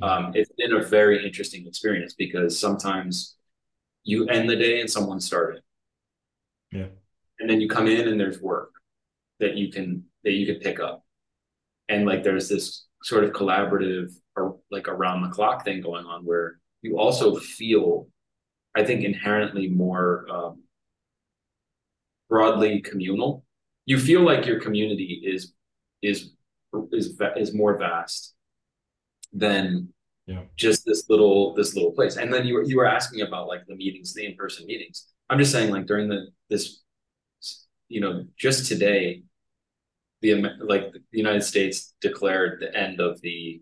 Um, it's been a very interesting experience because sometimes you end the day and someone started. Yeah. And then you come in and there's work that you can that you can pick up. And like there's this sort of collaborative or like around the clock thing going on where you also feel, I think, inherently more um, broadly communal. You feel like your community is is is is more vast than Yeah. just this little this little place. And then you were you were asking about like the meetings, the in person meetings. I'm just saying like during the this, you know, just today, the like the United States declared the end of the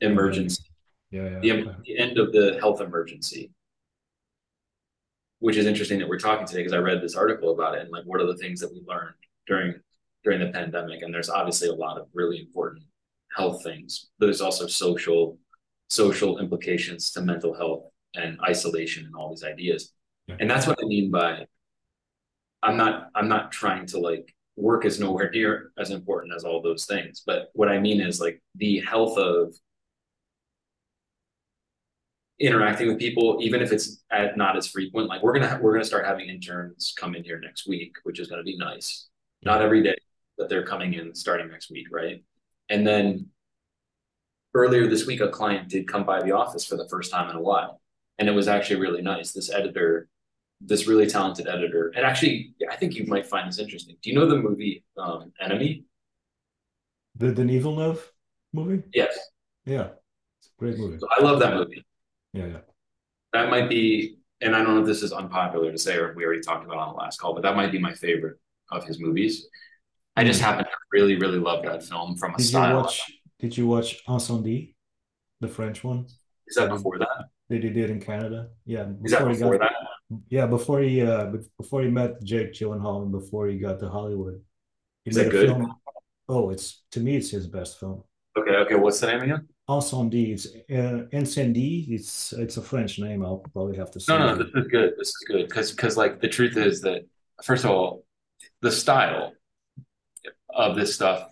emergency, yeah yeah the, the end of the health emergency. which is interesting that we're talking today because I read this article about it and like what are the things that we learned during during the pandemic and there's obviously a lot of really important health things but there's also social social implications to mental health and isolation and all these ideas yeah. and that's what I mean by I'm not I'm not trying to like work is nowhere near as important as all those things but what I mean is like the health of interacting with people, even if it's at, not as frequent. Like we're gonna ha- we're gonna start having interns come in here next week, which is gonna be nice. Not every day, but they're coming in starting next week, right? And then earlier this week, a client did come by the office for the first time in a while, and it was actually really nice. This editor, this really talented editor, and actually, I think you might find this interesting. Do you know the movie um, Enemy? The Denis Villeneuve movie? Yes. Yeah, it's a great movie. So I love that movie. Yeah, yeah. That might be, and I don't know if this is unpopular to say, or we already talked about on the last call, but that might be my favorite of his movies. I just hmm. happen to really, really love that film from a did style. You watch, did you watch Incendies, the French one? Is that before that? They did it in Canada. Yeah. Is that before got, that? Yeah, before he uh before he met Jake Gyllenhaal and before he got to Hollywood. He is that good? Film. Oh, it's to me, it's his best film. Okay, okay. What's the name again? Incendies. It's uh, Incendies. It's it's a French name. I'll probably have to say. No, no, this is good. This is good because because like the truth is that first of all, the style of this stuff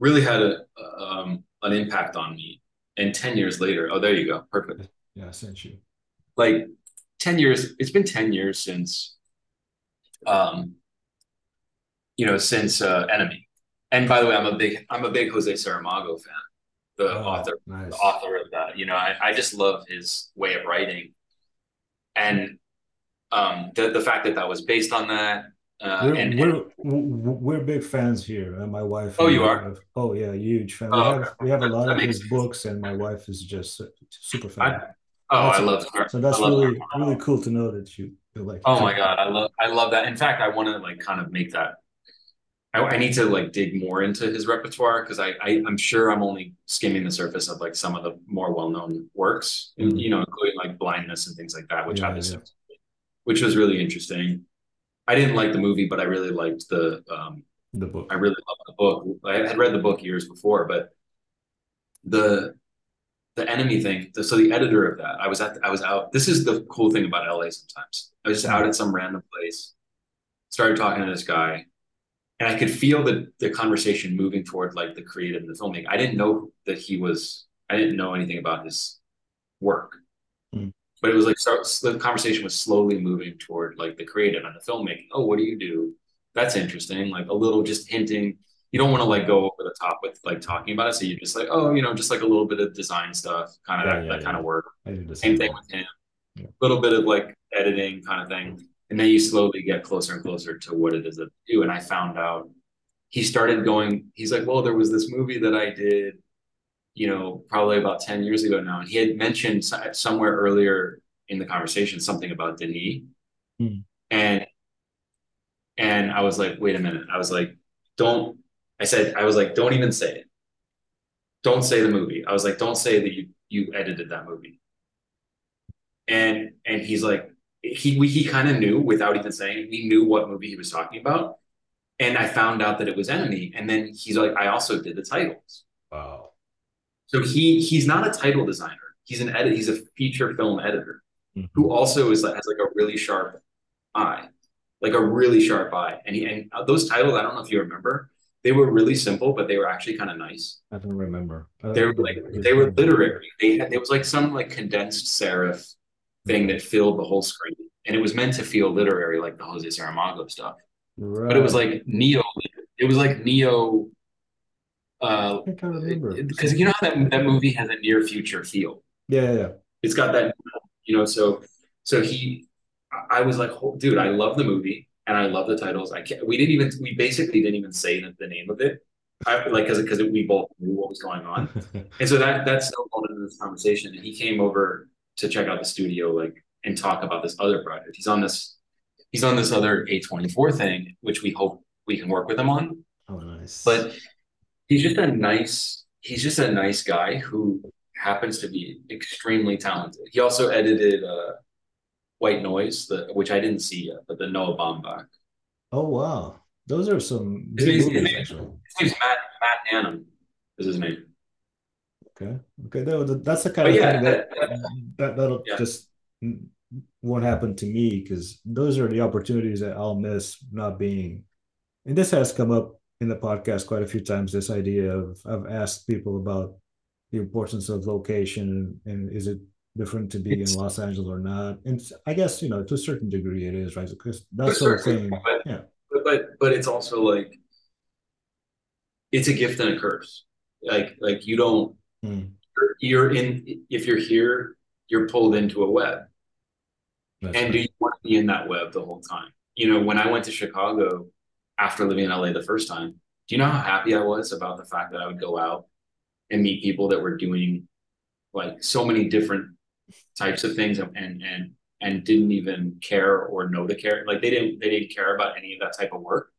really had a um, an impact on me. And ten years later, oh, there you go, perfect. Yeah, I sent you. Like ten years. It's been ten years since, um, you know, since uh, Enemy and by the way, I'm a big I'm a big Jose Saramago fan, the oh, author nice. the author of that. You know, I, I just love his way of writing, and um, the the fact that that was based on that. Uh, we're, and, we're, we're big fans here, and my wife. Oh, you are. Have, oh yeah, huge fan. Oh, we have okay. we have a lot that of his sense. books, and my wife is just super fan. Oh, that's I love. So that's really really cool to know that you like. Oh my god, I love I love that. In fact, I want to like kind of make that I, I, need to like dig more into his repertoire because I, I am sure I'm only skimming the surface of like some of the more well known works, mm-hmm. you know, including like blindness and things like that, which yeah, obviously, yeah. which was really interesting. I didn't like the movie, but I really liked the um, the book. I really loved the book. I had read the book years before, but the the enemy thing. So the editor of that, I was at, I was out. This is the cool thing about LA. Sometimes I was just out at some random place, started talking to this guy and I could feel the the conversation moving toward like the creative and the filmmaking. I didn't know that he was. I didn't know anything about his work, mm. but it was like so, the conversation was slowly moving toward like the creative and the filmmaking. Oh, what do you do? That's interesting. Like a little just hinting. You don't want to like go over the top with like talking about it, so you just like oh, you know, just like a little bit of design stuff, kind of yeah, that, yeah, that yeah. kind of work. Same thing with him. A little bit of like editing kind of thing and then you slowly get closer and closer to what it is that they do. And I found out he started going, he's like, well, there was this movie that I did, you know, probably about 10 years ago now. And he had mentioned somewhere earlier in the conversation something about Denis. Mm. And and I was like, wait a minute. I was like, don't I said, I was like, don't even say it. Don't say the movie. I was like, don't say that you you edited that movie. And and he's like, he we, he kind of knew without even saying he knew what movie he was talking about and i found out that it was enemy and then he's like i also did the titles wow so he he's not a title designer he's an edit he's a feature film editor mm-hmm. who also is has like a really sharp eye like a really sharp eye and he and those titles i don't know if you remember they were really simple but they were actually kind of nice i don't remember they were like they were literary they had it was like some like condensed serif thing that filled the whole screen. And it was meant to feel literary like the Jose Saramago stuff. Right. But it was like neo it was like neo uh because you know how that, that movie has a near future feel. Yeah, yeah. It's got that you know, so so he I was like, oh, dude, I love the movie and I love the titles. I can't we didn't even we basically didn't even say the, the name of it. I, like because because we both knew what was going on, *laughs* and so that that snowballed into this conversation. And he came over to check out the studio like and talk about this other project. He's on this he's on this other A24 thing, which we hope we can work with him on. Oh nice. But he's just a nice he's just a nice guy who happens to be extremely talented. He also edited uh White Noise, the which I didn't see yet, but the Noah Baumbach. Oh wow, those are some his, movies. His name. His name's Matt Matt Hannam. Is his name? Okay, okay, that's the kind but of yeah, thing that, that that'll yeah. just won't happen to me because those are the opportunities that I'll miss not being. And this has come up in the podcast quite a few times. This idea of I've asked people about the importance of location and, and is it different to be it's, in Los Angeles or not? And I guess you know to a certain degree it is right because that's sort of thing. But, yeah, but, but but it's also like it's a gift and a curse. Like like you don't hmm. you're, you're in if you're here you're pulled into a web that's and right. do you want to be in that web the whole time? You know, when I went to Chicago after living in LA the first time, do you know how happy I was about the fact that I would go out and meet people that were doing like so many different types of things and and and didn't even care or know to care like they didn't they didn't care about any of that type of work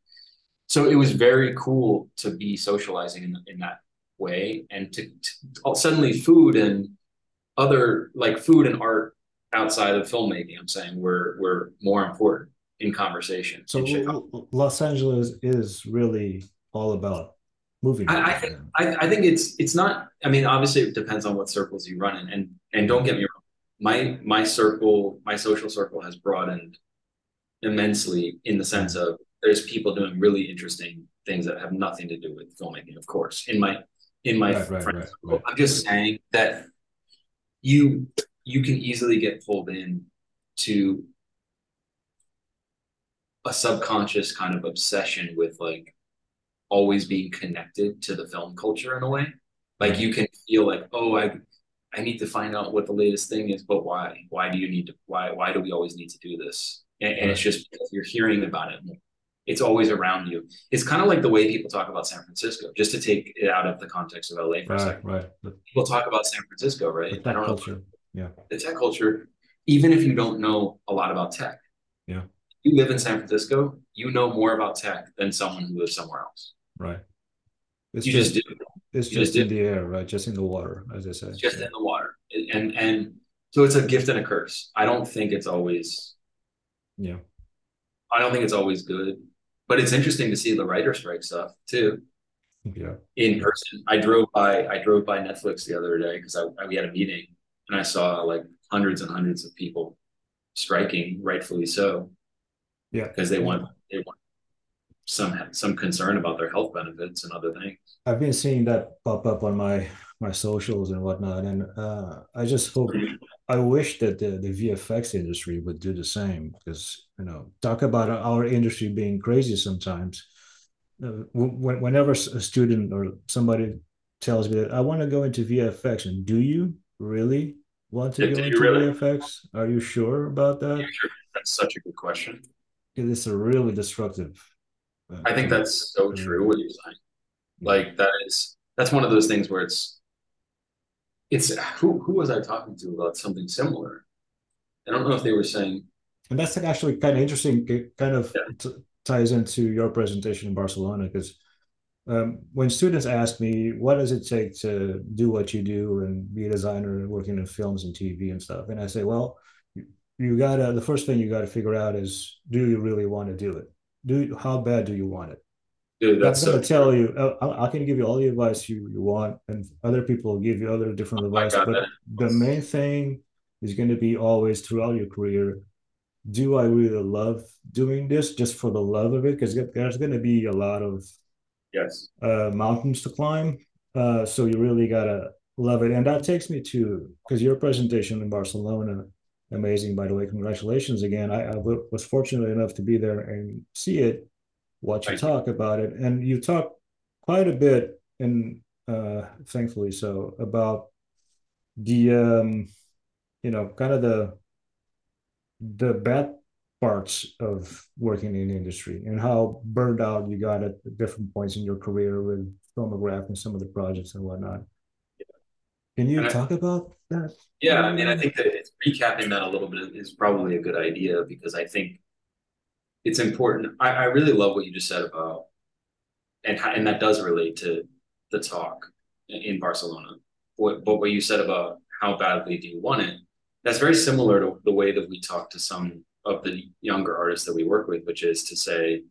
so it was very cool to be socializing in, in that way and to, to suddenly food and other like food and art outside of filmmaking. I'm saying we're we're more important in conversation. So in Los Angeles is really all about movie. I, I think I, I, think it's it's not. I mean, obviously it depends on what circles you run in, and and don't get me wrong. My my circle, my social circle has broadened immensely in the sense of there's people doing really interesting things that have nothing to do with filmmaking. Of course, in my in my right, friends, right, right, I'm just saying that you you can easily get pulled in to a subconscious kind of obsession with like always being connected to the film culture in a way. Like you can feel like, oh, I I need to find out what the latest thing is, but why? Why do you need to why why do we always need to do this? And, and it's just because you're hearing about it It's always around you. It's kind of like the way people talk about San Francisco, just to take it out of the context of LA for right, a second. Right. People talk about San Francisco, right? I don't culture. know yeah the tech culture even if you don't know a lot about tech yeah you live in san francisco you know more about tech than someone who lives somewhere else right it's you just, just do it's just, just in the air right? Just in the water as i said just yeah. in the water. And and so it's a gift and a curse. I don't think it's always yeah. I don't think it's always good but it's interesting to see the writer strike stuff too. Yeah. In person. I drove by i drove by netflix the other day because I, I, we had a meeting and i saw like hundreds and hundreds of people striking rightfully so. Yeah. Because they want they want some some concern about their health benefits and other things i've been seeing that pop up on my my socials and whatnot and uh, i just hope i wish that the, the vfx industry would do the same because you know talk about our industry being crazy sometimes uh, whenever a student or somebody tells me that I want to go into VFX, and do you really want to go into really? VFX? Are you sure about that? Sure? That's such a good question. It's a really destructive. I think that's so true. What you're saying, like that is that's one of those things where it's it's who who was I talking to about something similar? I don't know if they were saying. And that's actually kind of interesting. It kind of yeah ties into your presentation in Barcelona because um, when students ask me what does it take to do what you do and be a designer and working in films and TV and stuff, and I say, well, you, you gotta the first thing you gotta figure out is do you really want to do it? Do how bad do you want it? Dude, that's I'm gonna tell you. I, I, can give you all the advice you, you want, and other people will give you other different advice. But that. the main thing is going to be always throughout your career do I really love doing this just for the love of it? Because there's going to be a lot of yes uh, mountains to climb. Uh, so you really gotta love it, and that takes me to because your presentation in Barcelona, amazing by the way. Congratulations again. I, I was fortunate enough to be there and see it, watch you talk about it, and you talk quite a bit, and uh, thankfully so about the um, you know kind of the the bad parts of working in the industry and how burned out you got at different points in your career with Filmograph and some of the projects and whatnot. Can you and talk I, about that? Yeah, I mean, I think that it's recapping that a little bit is probably a good idea because I think it's important. I, I really love what you just said about, and and that does relate to the talk in Barcelona. What, but what you said about how badly do you want it? that's very similar to the way that we talk to some of the younger artists that we work with, which is to say,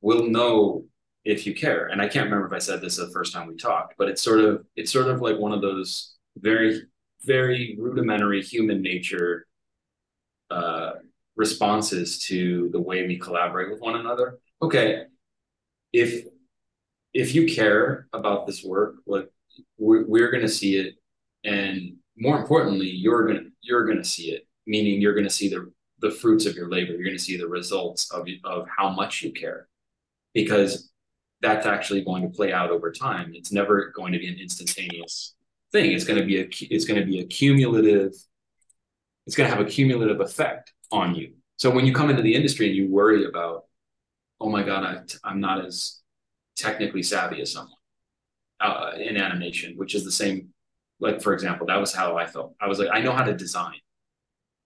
we'll know if you care. And I can't remember if I said this the first time we talked, but it's sort of it's sort of like one of those very very rudimentary human nature uh, responses to the way we collaborate with one another. Okay, if if you care about this work, like we're, we're going to see it, and more importantly, you're gonna you're gonna see it. Meaning, you're to see the the fruits of your labor. You're to see the results of of how much you care, because that's actually going to play out over time. It's never going to be an instantaneous thing. It's going to be a it's going to be a cumulative. It's going to have a cumulative effect on you. So when you come into the industry and you worry about, oh my god, I, I'm not as technically savvy as someone uh, in animation, which is the same. Like for example, that was how I felt. I was like, I know how to design.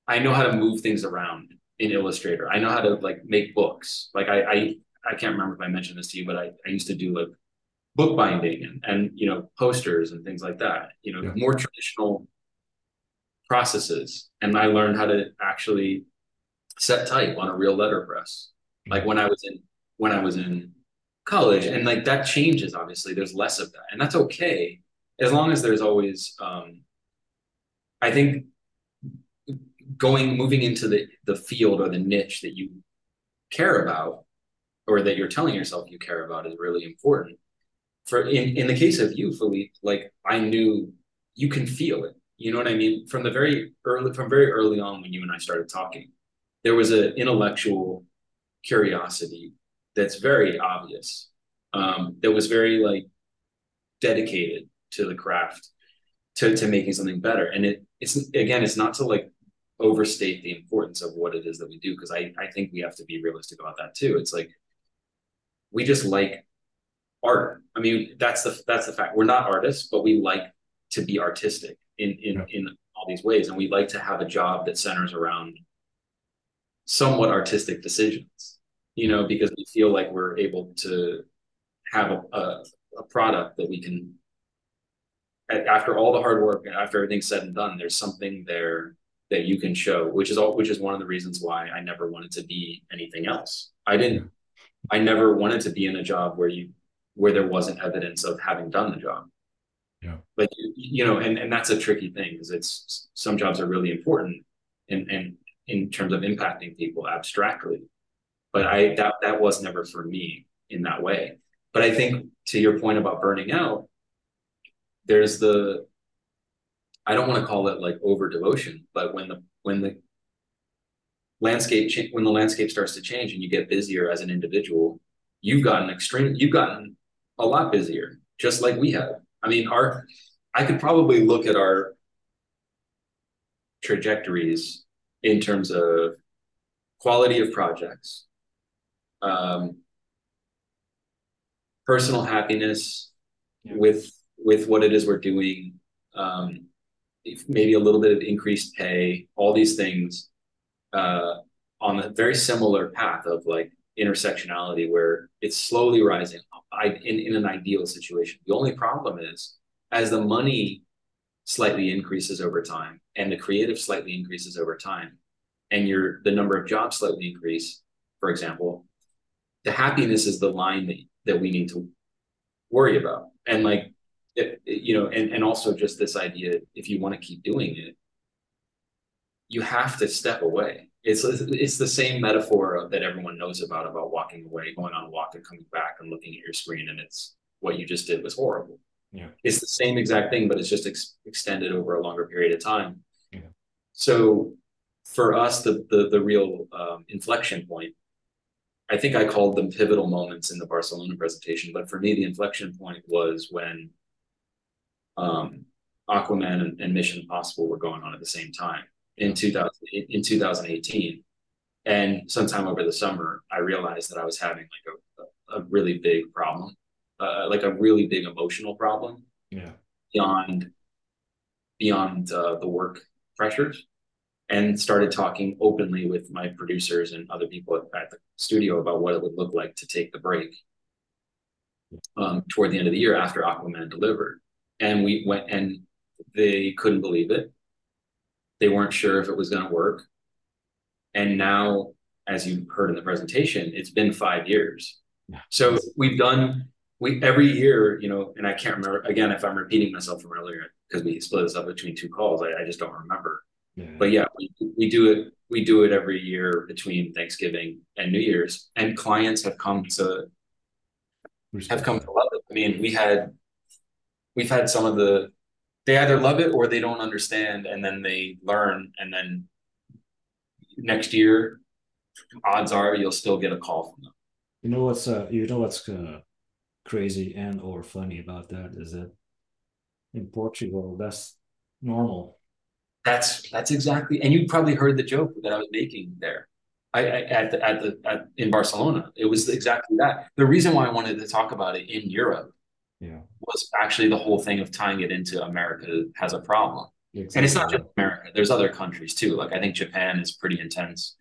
I know how to move things around in Illustrator. I know how to like make books. Like I, I I can't remember if I mentioned this to you, but I, I used to do like bookbinding and, and you know posters and things like that. You know, yeah. more traditional processes. And I learned how to actually set type on a real letterpress. Like when I was in when I was in college, and like that changes. Obviously, there's less of that, and that's okay as long as there's always. Um, I think going moving into the the field or the niche that you care about or that you're telling yourself you care about is really important. For in, in the case of you, Philippe, like I knew you can feel it. You know what I mean? From the very early from very early on when you and I started talking, there was an intellectual curiosity that's very obvious. Um, that was very like dedicated to the craft, to to making something better. And it it's again, it's not to like overstate the importance of what it is that we do because I I think we have to be realistic about that too. It's like we just like art. I mean, that's the that's the fact. We're not artists, but we like to be artistic in in yeah. in all these ways, and we like to have a job that centers around somewhat artistic decisions. You know, because we feel like we're able to have a, a, a product that we can after all the hard work and after everything's said and done there's something there that you can show which is all which is one of the reasons why i never wanted to be anything else i didn't I never wanted to be in a job where you where there wasn't evidence of having done the job. Yeah. Like you know, and, and that's a tricky thing because it's some jobs are really important and and in terms of impacting people abstractly. But I that that was never for me in that way. But I think to your point about burning out, there's the I don't want to call it like over devotion, but when the when the landscape cha- when the landscape starts to change and you get busier as an individual you've gotten extreme you've gotten a lot busier just like we have i mean our i could probably look at our trajectories in terms of quality of projects um, personal happiness yeah. with with what it is we're doing um, maybe a little bit of increased pay all these things uh, on a very similar path of like intersectionality where it's slowly rising I, in, in an ideal situation. The only problem is as the money slightly increases over time and the creative slightly increases over time and your the number of jobs slightly increase, for example, the happiness is the line that, that we need to worry about. And like, it, you know, and, and also just this idea, if you want to keep doing it, you have to step away. It's it's the same metaphor that everyone knows about about walking away, going on a walk and coming back and looking at your screen, and it's what you just did was horrible. Yeah, it's the same exact thing, but it's just ex- extended over a longer period of time. Yeah. So for us, the the the real um, inflection point, I think I called them pivotal moments in the Barcelona presentation, but for me, the inflection point was when um, Aquaman and, and Mission Impossible were going on at the same time in 2000 in 2018 and sometime over the summer i realized that i was having like a, a, really big problem uh, like a really big emotional problem yeah. beyond beyond uh, the work pressures and started talking openly with my producers and other people at, at the studio about what it would look like to take the break um, toward the end of the year after aquaman delivered. And we went and they couldn't believe it. They weren't sure if it was going to work. And now, as you heard in the presentation, it's been five years. Yeah. So we've done we every year, you know, and I can't remember again if I'm repeating myself from earlier because we split this up between two calls. I, I just don't remember. Yeah. But yeah, we, we do it. We do it every year between Thanksgiving and New Year's, and clients have come to have come to love it. I mean, we had we've had some of the they either love it or they don't understand, and then they learn, and then next year, odds are you'll still get a call from them. You know what's uh, you know what's uh, crazy and or funny about that is that in Portugal that's normal. That's that's exactly, and you probably heard the joke that I was making there. I, I, at the, at the at, in Barcelona. It was exactly that. The reason why I wanted to talk about it in Europe yeah. was actually the whole thing of tying it into America has a problem. Exactly. And it's not just America. There's other countries too. Like I think Japan is pretty intense.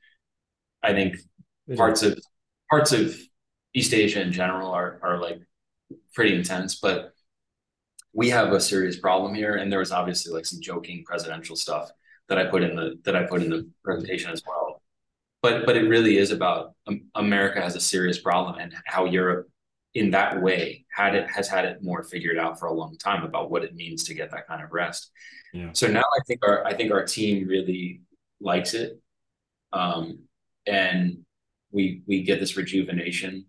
I think it parts is. of parts of East Asia in general are are like pretty intense, but we have a serious problem here. And there was obviously like some joking presidential stuff that I put in the that I put in the presentation as well. But but it really is about um, America has a serious problem and how Europe in that way had it has had it more figured out for a long time about what it means to get that kind of rest. Yeah. So now I think our I think our team really likes it. Um, and we we get this rejuvenation.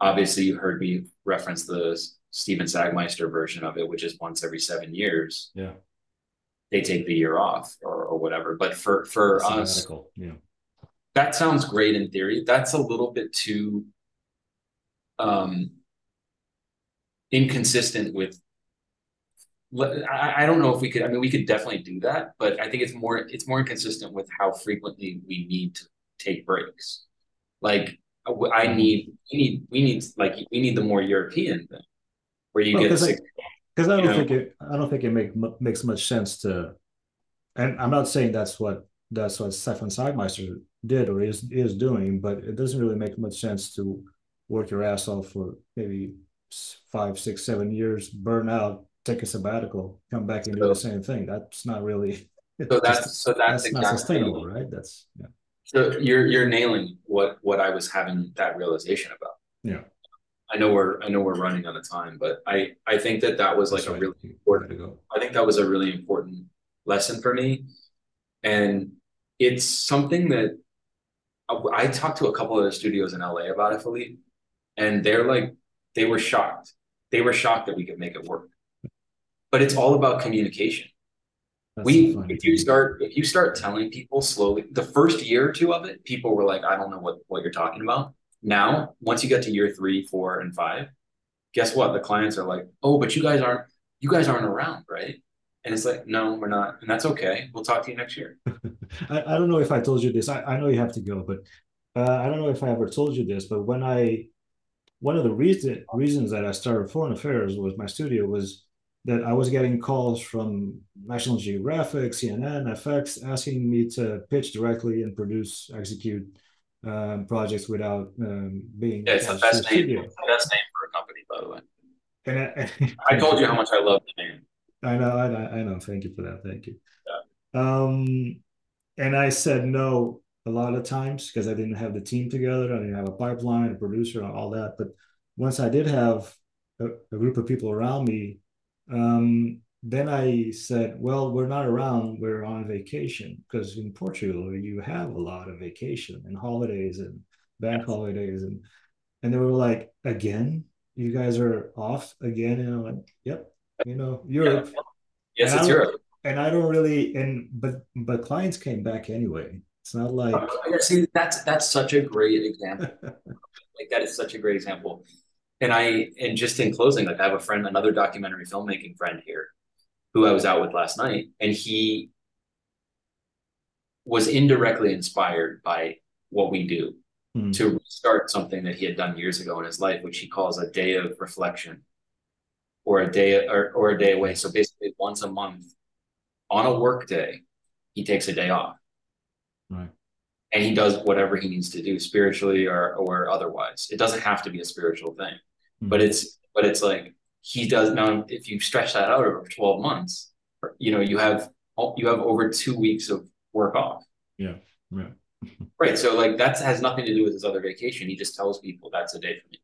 Obviously, you heard me reference the Stefan Sagmeister version of it, which is once every seven years. Yeah. They take the year off or, or whatever. But for for us, yeah. that sounds great in theory. That's a little bit too um, inconsistent with I, I don't know if we could i mean we could definitely do that but i think it's more it's more inconsistent with how frequently we need to take breaks like i mm-hmm. need we need we need like we need the more european thing where you well, get because I, I, don't think it i don't think it make, makes much sense to and i'm not saying that's what that's what stefan sagmeister did or is is doing but it doesn't really make much sense to work your ass off for maybe five, six, seven years, burn out, take a sabbatical, come back and so, do the same thing. That's not really. *laughs* So that's so that's, that's exactly, not sustainable, right? That's yeah. So you're you're nailing what what I was having that realization about. Yeah. I know we're I know we're running out of time, but I I think that that was like that's a right. really important. I think that was a really important lesson for me, and it's something that I talked to a couple of the studios in LA about it, Philippe, and they're like they were shocked. They were shocked that we could make it work. But it's all about communication. That's we if you start if you start telling people slowly the first year or two of it people were like i don't know what what you're talking about. Now once you get to year three four and five guess what? The clients are like oh but you guys aren't you guys aren't around right? And it's like no we're not. And that's okay. We'll talk to you next year. *laughs* I, I don't know if i told you this. I, I know you have to go but uh, i don't know if i ever told you this but when i one of the reason, reasons that I started Foreign Affairs with my studio was that I was getting calls from National Geographic, CNN, FX, asking me to pitch directly and produce, execute um, projects without um, being. Yeah, it's the best name. Studio. best name for a company, by the way. And I, *laughs* I told you how much I love the name. I know, I know, I know. Thank you for that. Thank you. Yeah. Um, and I said no a lot of times because I didn't have the team together. I didn't have a pipeline, a producer, and all that. But once I did have a, a group of people around me, um, then I said, well, we're not around, we're on vacation. Because in Portugal, you have a lot of vacation and holidays and bank holidays. And, and they were like, again, you guys are off again. And I'm like, yep, you know, Europe. Yeah. Yes, and it's Europe. And I don't really, and, but, but clients came back anyway. It's not like see that's that's such a great example. *laughs* like that is such a great example. And I and just in closing, like I have a friend, another documentary filmmaking friend here, who I was out with last night, and he was indirectly inspired by what we do mm. to restart something that he had done years ago in his life, which he calls a day of reflection or a day or, or a day away. So basically once a month on a work day, he takes a day off Right. And he does whatever he needs to do spiritually or or otherwise. It doesn't have to be a spiritual thing. Mm-hmm. But it's but it's like he does now if you stretch that out over 12 months, you know, you have you have over two weeks of work off. Yeah. Yeah. *laughs* right. So like that has nothing to do with his other vacation. He just tells people that's a day for me.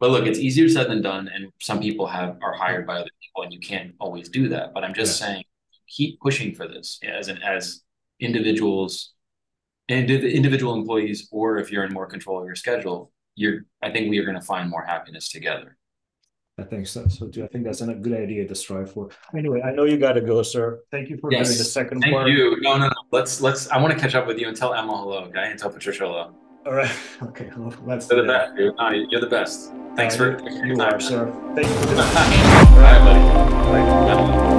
But look, it's easier said than done, and some people have are hired by other people, and you can't always do that. But I'm just yeah. saying, keep pushing for this as an as individuals and the individual employees, or if you're in more control of your schedule, you're. I think we are going to find more happiness together. I think so. So too. I think that's a good idea to strive for. Anyway, I know you got to go, sir. Thank you for yes. doing the second Thank part. Thank you. No, no, no. Let's let's. I want to catch up with you and tell Emma hello, okay? And tell Patricia hello. All right. *laughs* Okay. Well, let's. You're the best. No, you're the best. Thanks uh, for. You are, sir. Thank you. For *laughs* All right, buddy. Bye.